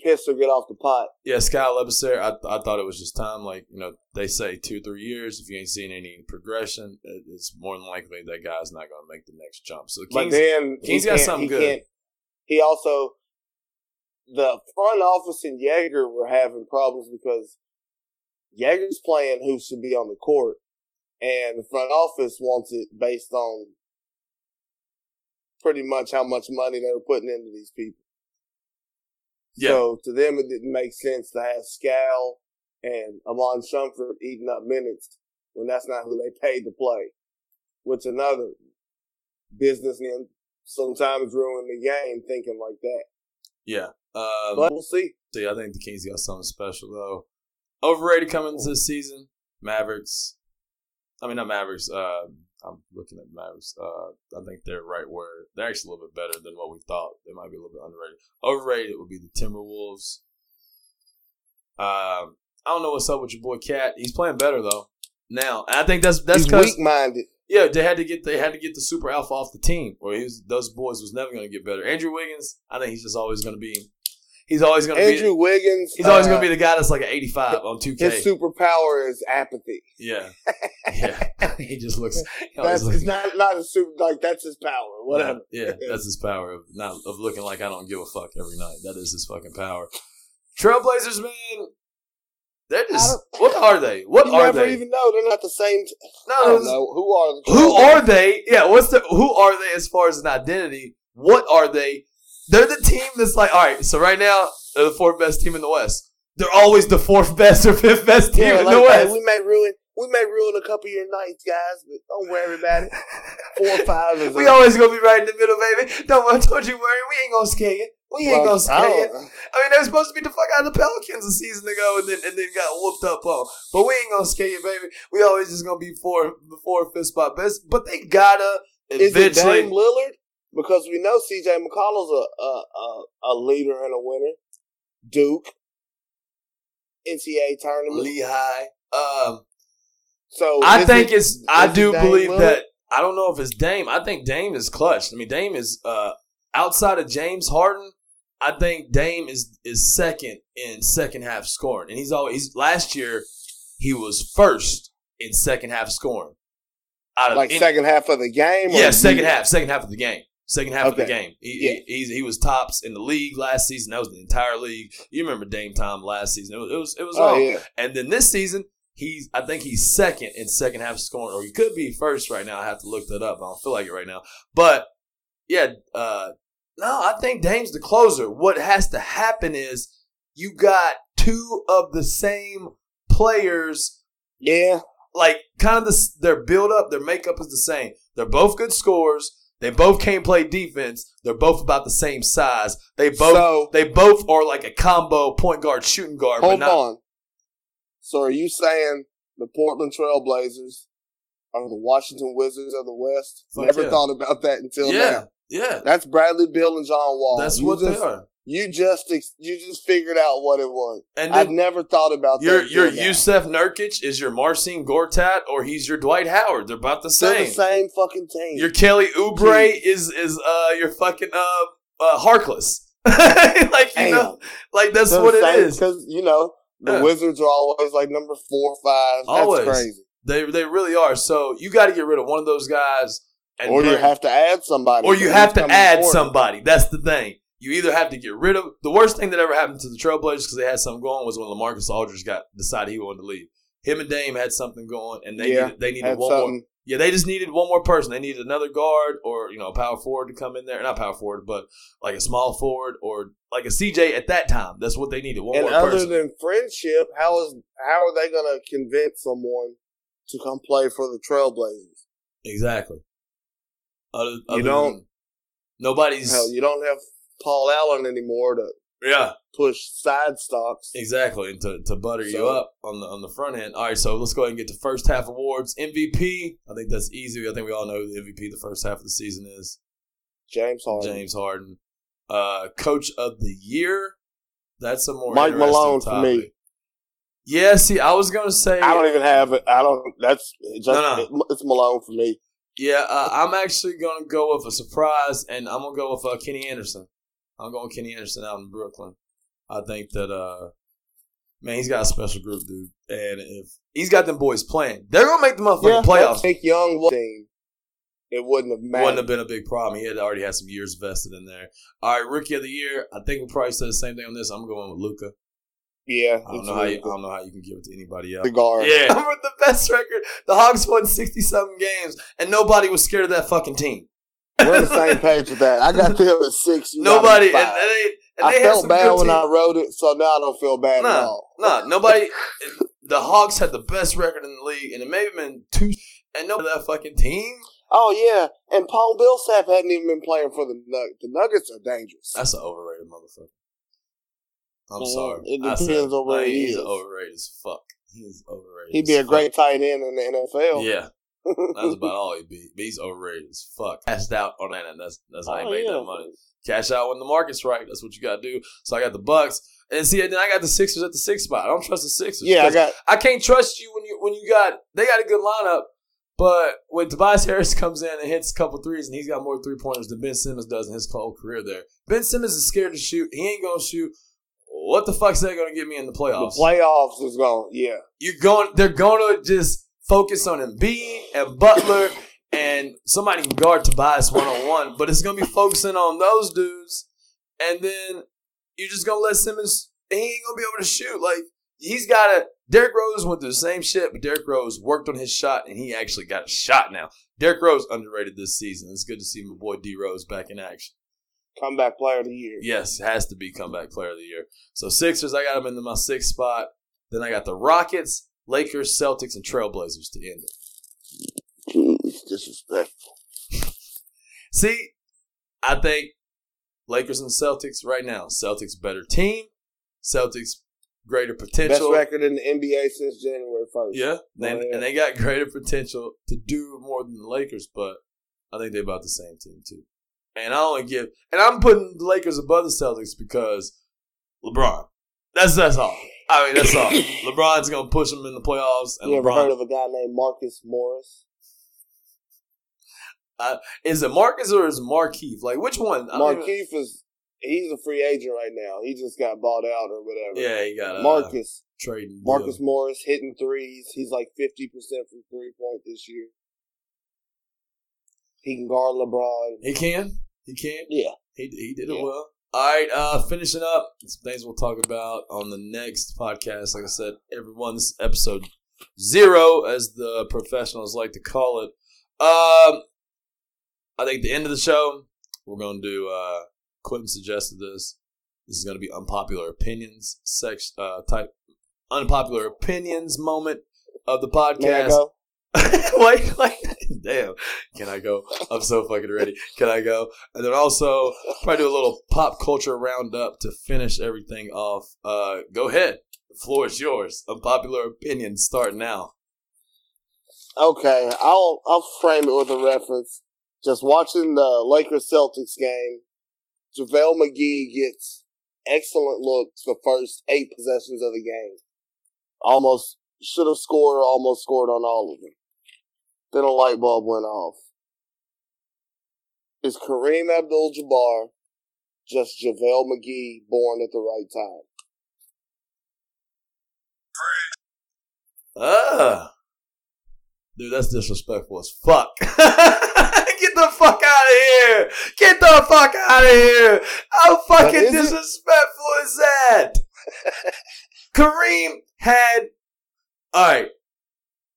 piss or get off the pot. Yeah, Skal Labissière, I I thought it was just time. Like you know, they say two three years. If you ain't seen any progression, it- it's more than likely that guy's not going to make the next jump. So the But Kings, then Kings he got something he good. He also, the front office and Joerger were having problems because Joerger's playing who should be on the court, and the front office wants it based on pretty much how much money they were putting into these people. Yeah. So to them, it didn't make sense to have Skal and Iman Shumpert eating up minutes when that's not who they paid to play. Which another businessman sometimes ruin the game thinking like that. yeah. Um, But we'll see. See, I think the Kings got something special though. Overrated coming into this season, Mavericks. I mean, not Mavericks. Uh, I'm looking at Mavericks. Uh, I think they're right where they're actually a little bit better than what we thought. They might be a little bit underrated. Overrated would be the Timberwolves. Um, I don't know what's up with your boy KAT. He's playing better though now. And I think that's that's because weak minded. yeah, they had to get they had to get the super alpha off the team, or he was, those boys was never going to get better. Andrew Wiggins, I think he's just always going to be. He's always going to be. Andrew Wiggins. He's always uh, going to be the guy that's like an 85 on 2K. His superpower is apathy. yeah. Yeah. he just looks. He That's looks it's not not a super like that's his power. Whatever. yeah, that's his power of not of looking like I don't give a fuck every night. That is his fucking power. Trailblazers, man. They're just. What are they? What you are never they? even know they're not the same. T- I no, don't know who are Who are they? Yeah, what's the who are they as far as an identity? What are they? They're the team that's like, all right, so right now they're the fourth best team in the West. They're always the fourth best or fifth best team Yeah, in like, the hey, West. we may ruin we may ruin a couple of your nights, guys, but don't worry about it. Four or five is we a- always gonna be right in the middle, baby. Don't want don't you worry. We ain't gonna scare you. We ain't Well, gonna scare I you. I mean, they were supposed to beat the fuck out of the Pelicans a season ago, and then and then got whooped up on. But we ain't gonna scare you, baby. We always just gonna be four, the four fifth spot best. But they gotta Is it eventually. Dame Lillard? Because we know CJ McCollum's a a, a a leader and a winner. Duke, NCAA tournament. Lehigh. Um, So I think it- it's. I is it do Dame believe Lillard? that. I don't know if it's Dame. I think Dame is clutch. I mean, Dame is uh, outside of James Harden. I think Dame is is second in second half scoring, and he's always last year he was first in second half scoring. Out of like any- second half of the game. yeah, second year? half, second half of the game, second half of the game. He, Yeah. he, he was tops in the league last season. That was the entire league. You remember Dame time last season? It was it was, it was Oh on. yeah. And then this season, he's I think he's second in second half scoring, or he could be first right now. I have to look that up. I don't feel like it right now. But yeah, uh, no, I think Dame's the closer. What has to happen is you got two of the same players, Yeah. like kind of the their build up, their makeup is the same. They're both good scorers. They both can't play defense. They're both about the same size. They both So they both are like a combo point guard, shooting guard. hold not, on. So are you saying the Portland Trailblazers are the Washington Wizards of the West? Fuck Never yeah. thought about that until Yeah, now. yeah. That's Bradley Beal and John Wall. That's You what just, they are. You just you just figured out what it was. And I've never thought about your that. your. Jusuf Nurkic is your Marcin Gortat or he's your Dwight Howard. They're about the They're same. the same fucking team. Your Kelly Oubre is is uh your fucking uh uh Harkless. like you Damn. know, like that's what it is. Because you know The Yeah. Wizards are always like number four, five. That's Always. crazy. They they really are. So you got to get rid of one of those guys, and Or you have to add somebody. or you have to add forward? somebody. That's the thing. You either have to get rid of the worst thing that ever happened to the Trailblazers because they had something going was when LaMarcus Aldridge got decided he wanted to leave. Him and Dame had something going, and they Yeah, needed, they needed one more. Yeah, they just needed one more person. They needed another guard or you know a power forward to come in there. Not power forward, but like a small forward or like a CJ at that time. That's what they needed. One And more other person. than friendship, how is how are they going to convince someone to come play for the Trailblazers? exactly. Other, You don't- Nobody's. Hell, you don't have Paul Allen anymore to yeah. push side stocks. Exactly, and to, to butter you up on the on the front end. All right, so let's go ahead and get to first half awards. MVP. I think that's easy. I think we all know the MVP the first half of the season is James Harden. James Harden. Uh, Coach of the year. That's a more Mike Malone for me. Yeah, see, I was gonna say. I don't even have it. I don't. That's just, No, no. it- it's Malone for me. Yeah, uh, I'm actually gonna go with a surprise, and I'm gonna go with uh, Kenny Anderson. I'm going with Kenny Anderson out in Brooklyn. I think that uh, man, he's got a special group, dude, and if he's got them boys playing, they're gonna make the motherfucking playoffs. Nick Young was team. It wouldn't have mattered. Wouldn't have been a big problem. He had already had some years vested in there. All right, rookie of the year. I think we'll probably say the same thing on this. I'm going with Luka. yeah, I don't know how you, I don't know how you can give it to anybody else. the guard. Yeah, with the best record. The Hawks won sixty something games, and nobody was scared of that fucking team. We're on the same page with that. I got them at six. got Nobody, at and, they, and I they felt bad when teams. I wrote it, so now I don't feel bad at all. No, nobody. the Hawks had the best record in the league, and it may have been two. And nobody that fucking team. Oh yeah, and Paul Millsap hadn't even been playing for the Nuggets. The Nuggets are dangerous. That's an overrated motherfucker. I'm Man, sorry. it I said- depends on where like, he he's is. overrated as fuck. He's overrated. He'd be a great tight end in the. NFL. Yeah, that's about all he'd be. But he's overrated as fuck. Cashed out on that, and that's that's how he Oh, made yeah. that money. Cash out when the market's right. That's what you got to do. So I got the Bucks, and see, then I got the Sixers at the sixth spot. I don't trust the Sixers. Yeah, I got I can't trust you when you when you got they got a good lineup, but when Tobias Harris comes in and hits a couple threes and he's got more three pointers than Ben Simmons does in his whole career there. Ben Simmons is scared to shoot. He ain't gonna shoot. What the fuck's that gonna get me in the playoffs? the playoffs? playoffs is going. Yeah, You're going. They're gonna just focus on Embiid and Butler and somebody can guard Tobias one on one, but it's gonna be focusing on those dudes, and then you're just gonna let Simmons. He ain't gonna be able to shoot. Like he's got to. Derrick Rose went through the same shit, but Derrick Rose worked on his shot and he actually got a shot now. Derrick Rose underrated this season. It's good to see my boy D Rose back in action. comeback player of the year. Yes, has to be comeback player of the year. So Sixers, I got them into my sixth spot. Then I got the Rockets, Lakers, Celtics, and Trailblazers to end it. Jeez, disrespectful. See, I think Lakers and Celtics right now. Celtics better team. Celtics greater potential. Best record in the NBA since January first. Yeah, and, ahead. and they got greater potential to do more than the Lakers, but I think they're about the same team too. And I only give, and I'm putting the Lakers above the Celtics because LeBron. That's that's all. I mean, that's all. LeBron's gonna push him in the playoffs, and You ever heard of a guy named Marcus Morris? Uh, is it Marcus or is it Markieff? Like which one? Don't even- Markieff is he's a free agent right now. He just got bought out or whatever. yeah, he got a Marcus. trading. Marcus deal. Morris hitting threes. He's like fifty percent from three point this year. He can guard LeBron. He can. He can. Yeah. He he did it well. All right, uh, finishing up some things we'll talk about on the next podcast. Like I said, everyone, this episode zero, as the professionals like to call it. Um, I think the end of the show, we're going to do. Uh, Quentin suggested this. This is going to be unpopular opinions sex uh, type unpopular opinions moment of the podcast. May I go? wait, wait, damn. Can I go? I'm so fucking ready. Can I go? And then also probably do a little pop culture roundup to finish everything off. Uh, go ahead. The floor is yours. Unpopular opinion. start now. Okay, I'll I'll frame it with a reference. Just watching the Lakers Celtics game, JaVale McGee gets excellent looks the first eight possessions of the game. Almost should have scored, almost scored on all of them. Then a light bulb went off. Is Kareem Abdul Jabbar just JaVale McGee born at the right time? Ah. Dude, that's disrespectful as fuck. Get the fuck out of here! Get the fuck out of here! How fucking is disrespectful is that? Kareem had. Alright.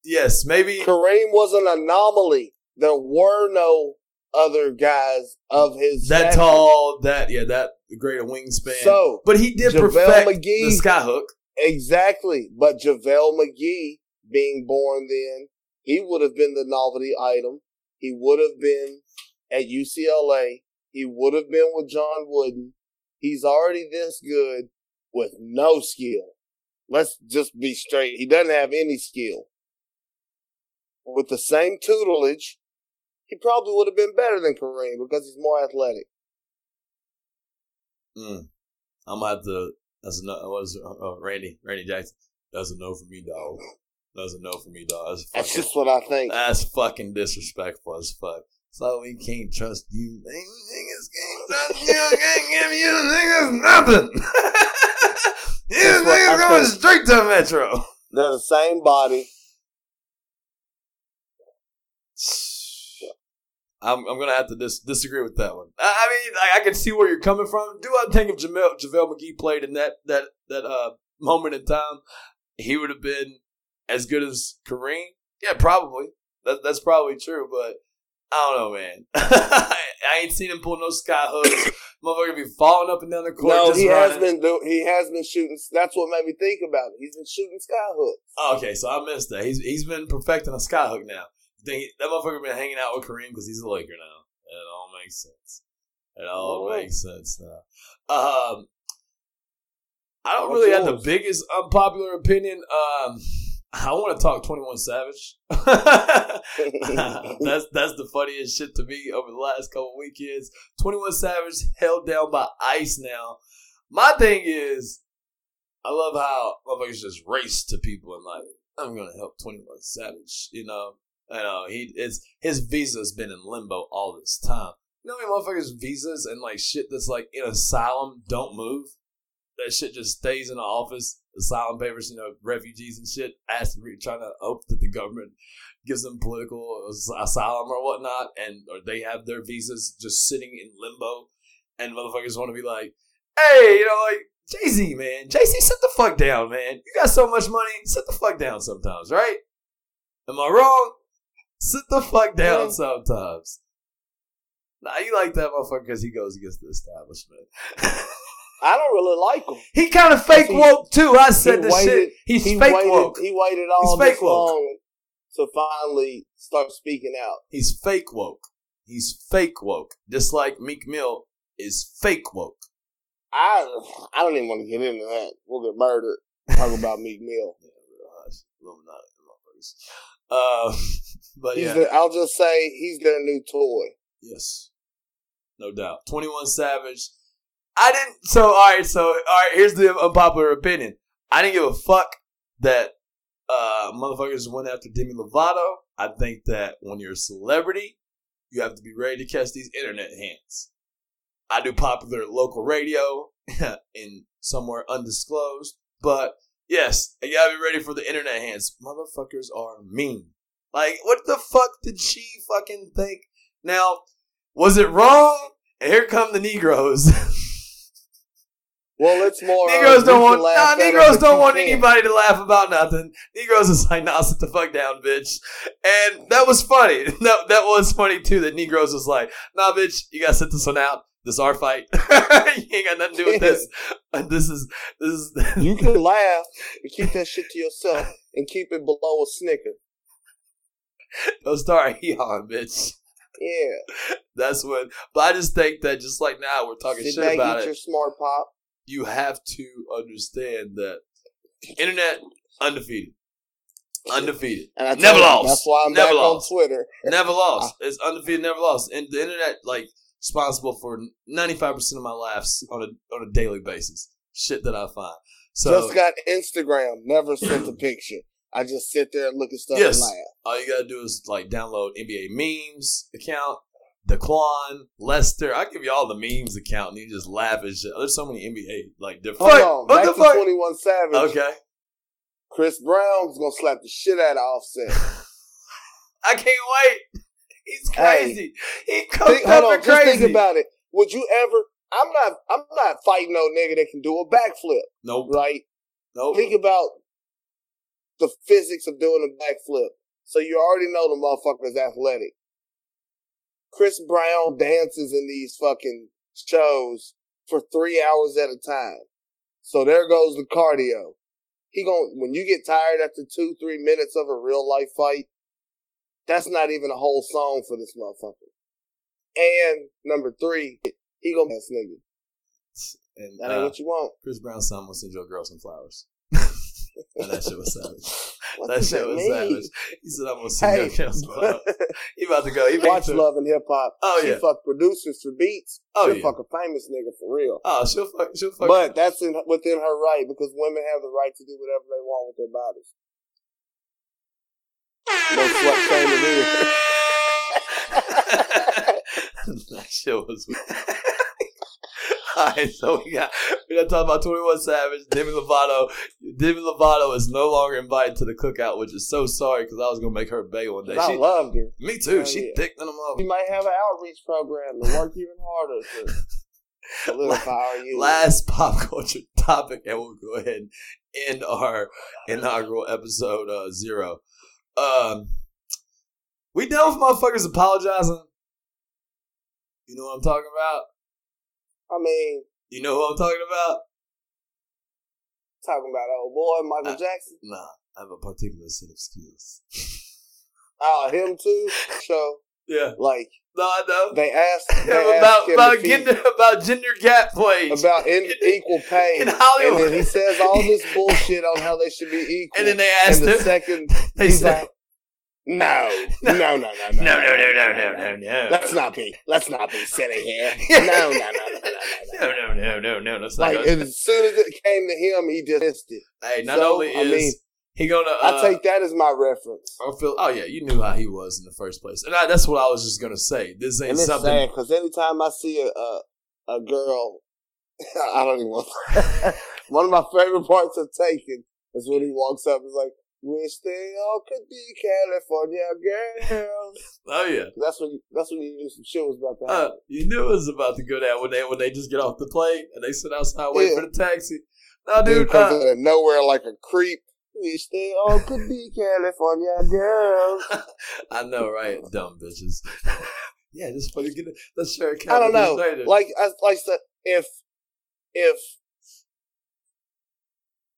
Yes, maybe. Kareem was an anomaly. There were no other guys of his That stature. tall, that, yeah, that great a wingspan. So but he did JaVale perfect McGee- the skyhook. exactly, but JaVale McGee being born then, he would have been the novelty item. He would have been at UCLA. He would have been with John Wooden. He's already this good with no skill. Let's just be straight. He doesn't have any skill. With the same tutelage, he probably would have been better than Kareem because he's more athletic. Mm. I'm gonna have to. That's a no. Is it? Oh, Randy, Randy Jackson. That's a no for me, dog. That's a no for me, dog. That's That's just what I think. That's fucking disrespectful as fuck. So we can't trust you. Niggas can't trust you. Can't give you niggas nothing. you niggas going straight to Metro. They're the same body. I'm, I'm gonna have to dis- disagree with that one. I, I mean, I, I can see where you're coming from. Do I think if Jamel, JaVale McGee played in that that that uh moment in time, he would have been as good as Kareem? Yeah, probably. That, that's probably true, but I don't know, man. I ain't seen him pull no sky hooks. Motherfucker be falling up and down the court. No, he running. has been he has been shooting. That's what made me think about it. He's been shooting sky hooks. Oh, okay, so I missed that. He's he's been perfecting a skyhook now. That motherfucker been hanging out with Kareem because he's a Laker now. It all makes sense. It all makes sense now. Um, I don't What's really have the biggest unpopular opinion. Um, I want to talk Twenty One Savage. that's that's the funniest shit to me over the last couple weekends. Twenty One Savage held down by ice now. My thing is, I love how motherfuckers just race to people and like, I'm gonna help Twenty One Savage. You know, I know he is his visa's been in limbo all this time. You know how many motherfuckers visas and like shit that's like in asylum don't move. That shit just stays in the office. Asylum papers, you know, refugees and shit, asking, trying to hope that the government gives them political asylum or whatnot, and or they have their visas just sitting in limbo, and motherfuckers want to be like, hey, you know, like Jay Z, man, Jay Z, sit the fuck down, man. You got so much money, sit the fuck down sometimes, right? Am I wrong? Sit the fuck down Yeah. sometimes. Nah, you like that motherfucker because he goes against the establishment. I don't really like him. he kind of fake He- woke too. I said he the shit. He's he fake waited, woke. He waited all He's fake this woke. long to finally start speaking out. He's fake woke. He's fake woke. Just like Meek Mill is fake woke. I I don't even want to get into that. We'll get murdered. Talk about Meek Mill. Yeah, real hush. Illuminati motherfuckers. Uh, but He's yeah, the, I'll just say he's their new toy. yes, no doubt. Twenty One Savage. I didn't. So all right. So all right. Here's the unpopular opinion. I didn't give a fuck that uh motherfuckers went after Demi Lovato. I think that when you're a celebrity, you have to be ready to catch these internet hands. I do popular local radio in somewhere undisclosed, but yes, you gotta be ready for the internet hands. Motherfuckers are mean. Like, what the fuck did she fucking think? Now, was it wrong? And here come the Negroes. Well, it's more. Negroes uh, don't want nah, Negroes don't want can't. anybody to laugh about nothing. Negroes is like, nah, sit the fuck down, bitch. And that was funny. That that was funny too. That Negroes was like, nah, bitch, you gotta sit this one out. This our fight. you ain't got nothing to do with this. And this is this is You can laugh and keep that shit to yourself and keep it below a snicker. no star on, bitch. Yeah. That's what. But I just think that just like now we're talking Sit shit back, about eat it. your smart pop. you have to understand that internet undefeated, undefeated, And I Never lost. That's why I'm Never back lost. on Twitter. never lost. It's undefeated, never lost. And the internet, like, responsible for ninety five percent of my laughs on a on a daily basis. Shit that I find. So Just got Instagram. Never sent a picture. I just sit there and look at stuff Yes. and laugh. all you gotta do is like download NBA memes account. Daquan, Lester, I give you all the memes account, and you just laugh at shit. There's so many NBA like different. Hold on. what Back the to fuck? 21 Savage. Okay, Chris Brown's gonna slap the shit out of Offset. I can't wait. He's crazy. he cooked Think, up hold on, and just crazy. think about it. Would you ever? I'm not. I'm not fighting no nigga that can do a backflip, nope. right? Nope. Think about the physics of doing a backflip. So you already know the motherfucker's athletic. Chris Brown dances in these fucking shows for three hours at a time. So there goes the cardio. He gon' when you get tired after two, three minutes of a real life fight, that's not even a whole song for this motherfucker. And number three, he gonna ass nigga. And That ain't uh, what you want. Chris Brown's son will send your girl some flowers. and that shit was savage. What that does shit that was mean? savage. He said, "I'm gonna send Hey, your girl some flowers." He about to go. He watch to- Love and Hip Hop. Oh she yeah. fuck producers for beats. Oh She'll yeah. fuck a famous nigga for real. Oh, she'll fuck. She'll fuck. But that's in, within her right because women have the right to do whatever they want with their bodies. No slut shaming here. That shit was. Alright, so we got we got to talk about Twenty One Savage, Demi Lovato. Demi Lovato is no longer invited to the cookout, which is so sorry because I was gonna make her beg one day. I She, loved her. me too. Oh, she yeah. thick than a mother. We might have an outreach program to work even harder to solidify our union. Last pop culture topic, and we'll go ahead and end our inaugural episode uh, zero. Um, we done with motherfuckers apologizing. You know what I'm talking about? I mean, You know who I'm talking about? talking about old boy Michael Uh, Jackson. Nah, I have a particular set of skills. Oh, him too. So, Yeah, like, no, I know. they asked, they about him about gender about gender gap plays about in, equal pay. in Hollywood, And then he says all this bullshit on how they should be equal. And then they and asked the him. second, They he's said, like, no, no, no, no, no, "No, no, no, no, no, no, no." Let's not be, let's not be silly here. No, no, no, no, no, No, no, no. no, no, no, no. Not Like, as soon as it came to him, he dismissed it. Hey, not So, only I is mean, he gonna, uh, I take that as my reference. I feel. Oh yeah, you knew how he was in the first place, and I, that's what I was just gonna say. This ain't And it's something. because anytime I see a, a, a girl, I don't even want One of my favorite parts of Taken is when he walks up and is like, Wish they all could be California girls. Oh yeah, That's when you, that's when you knew some shit was about to uh, happen. you knew it was about to go down when they when they just get off the plane and they sit outside waiting Yeah. for the taxi. No, Dude dude, comes uh, out of nowhere like a creep. Wish they all could be California girls. I know, right? Dumb bitches. yeah, just fucking get it. Let's share I don't know. later. Like I like said, if if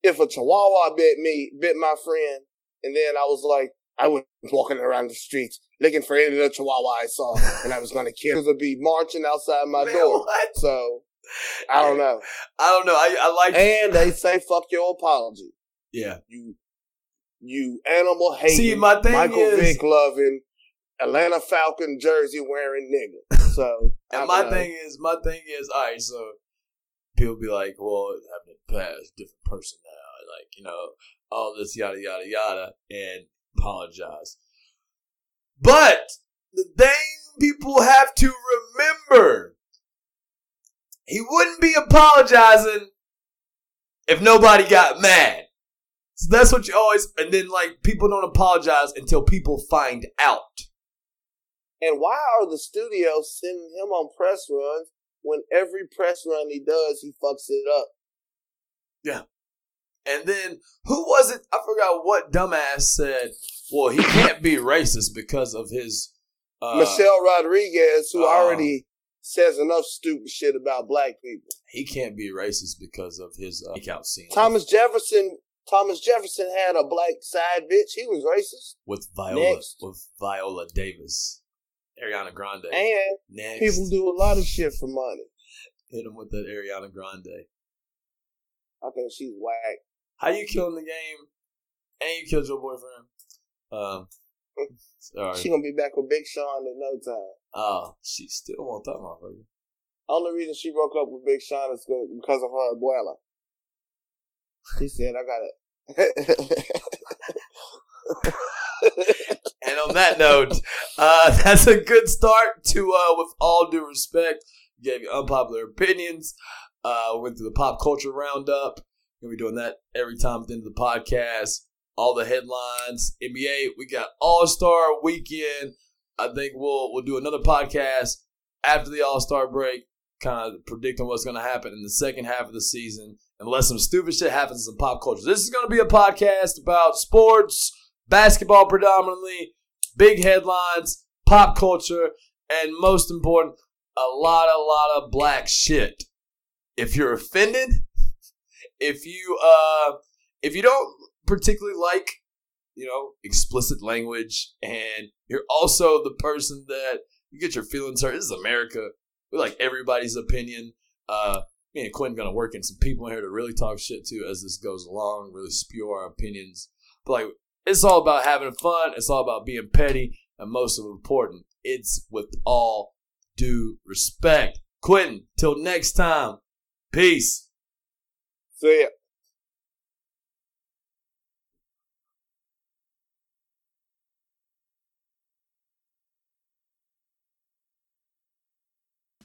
if a chihuahua bit me, bit my friend, and then I was like, I was walking around the streets looking for any of the chihuahua I saw, and I was gonna kill. Because It would be marching outside my Man, door. what? So I don't know. I don't know. I I like. And they say fuck your apology. yeah. You you animal hating, See, my thing Michael is- Vick loving, Atlanta Falcon jersey wearing nigga. So And my know. thing is, my thing is, all right. So people be like, "Well, in the past, different person now," like you know, all this yada yada yada, and apologize. But the thing people have to remember, he wouldn't be apologizing if nobody got mad. So that's what you always, and then like people don't apologize until people find out. And why are the studios sending him on press runs when every press run he does, he fucks it up? Yeah. And then who was it? I forgot what dumbass said. Well, he can't be racist because of his. Uh, Michelle Rodriguez, who uh, already says enough stupid shit about black people. He can't be racist because of his uh, makeout scene. Thomas Jefferson, Thomas Jefferson had a black side bitch. He was racist. with Viola Next. with Viola Davis, Ariana Grande. And Next, people do a lot of shit for money. hit him with that Ariana Grande. I think she's whack. How you killing the game? And you killed your boyfriend. Um, sorry. She gonna be back with Big Sean in no time. Oh, she still want that motherfucker. Only reason she broke up with Big Sean is because of her abuela. She said, "I got it." And on that note, uh, that's a good start to, uh, with all due respect, gave you unpopular opinions. Uh, went through the pop culture roundup. Gonna be doing that every time at the end of the podcast. All the headlines, NBA. We got All Star Weekend. I think we'll we'll do another podcast after the All Star break, kind of predicting what's going to happen in the second half of the season, unless some stupid shit happens in pop culture. This is going to be a podcast about sports, basketball predominantly, big headlines, pop culture, and most important, a lot, a lot of black shit. If you're offended, if you uh, if you don't particularly like you know, explicit language, and you're also the person that you get your feelings hurt. This is America. We like everybody's opinion. Uh, me and Quinn gonna work in some people here to really talk shit to as this goes along, really spew our opinions. But like, it's all about having fun. It's all about being petty, and most important, it's with all due respect. Quentin, till next time, peace. See ya.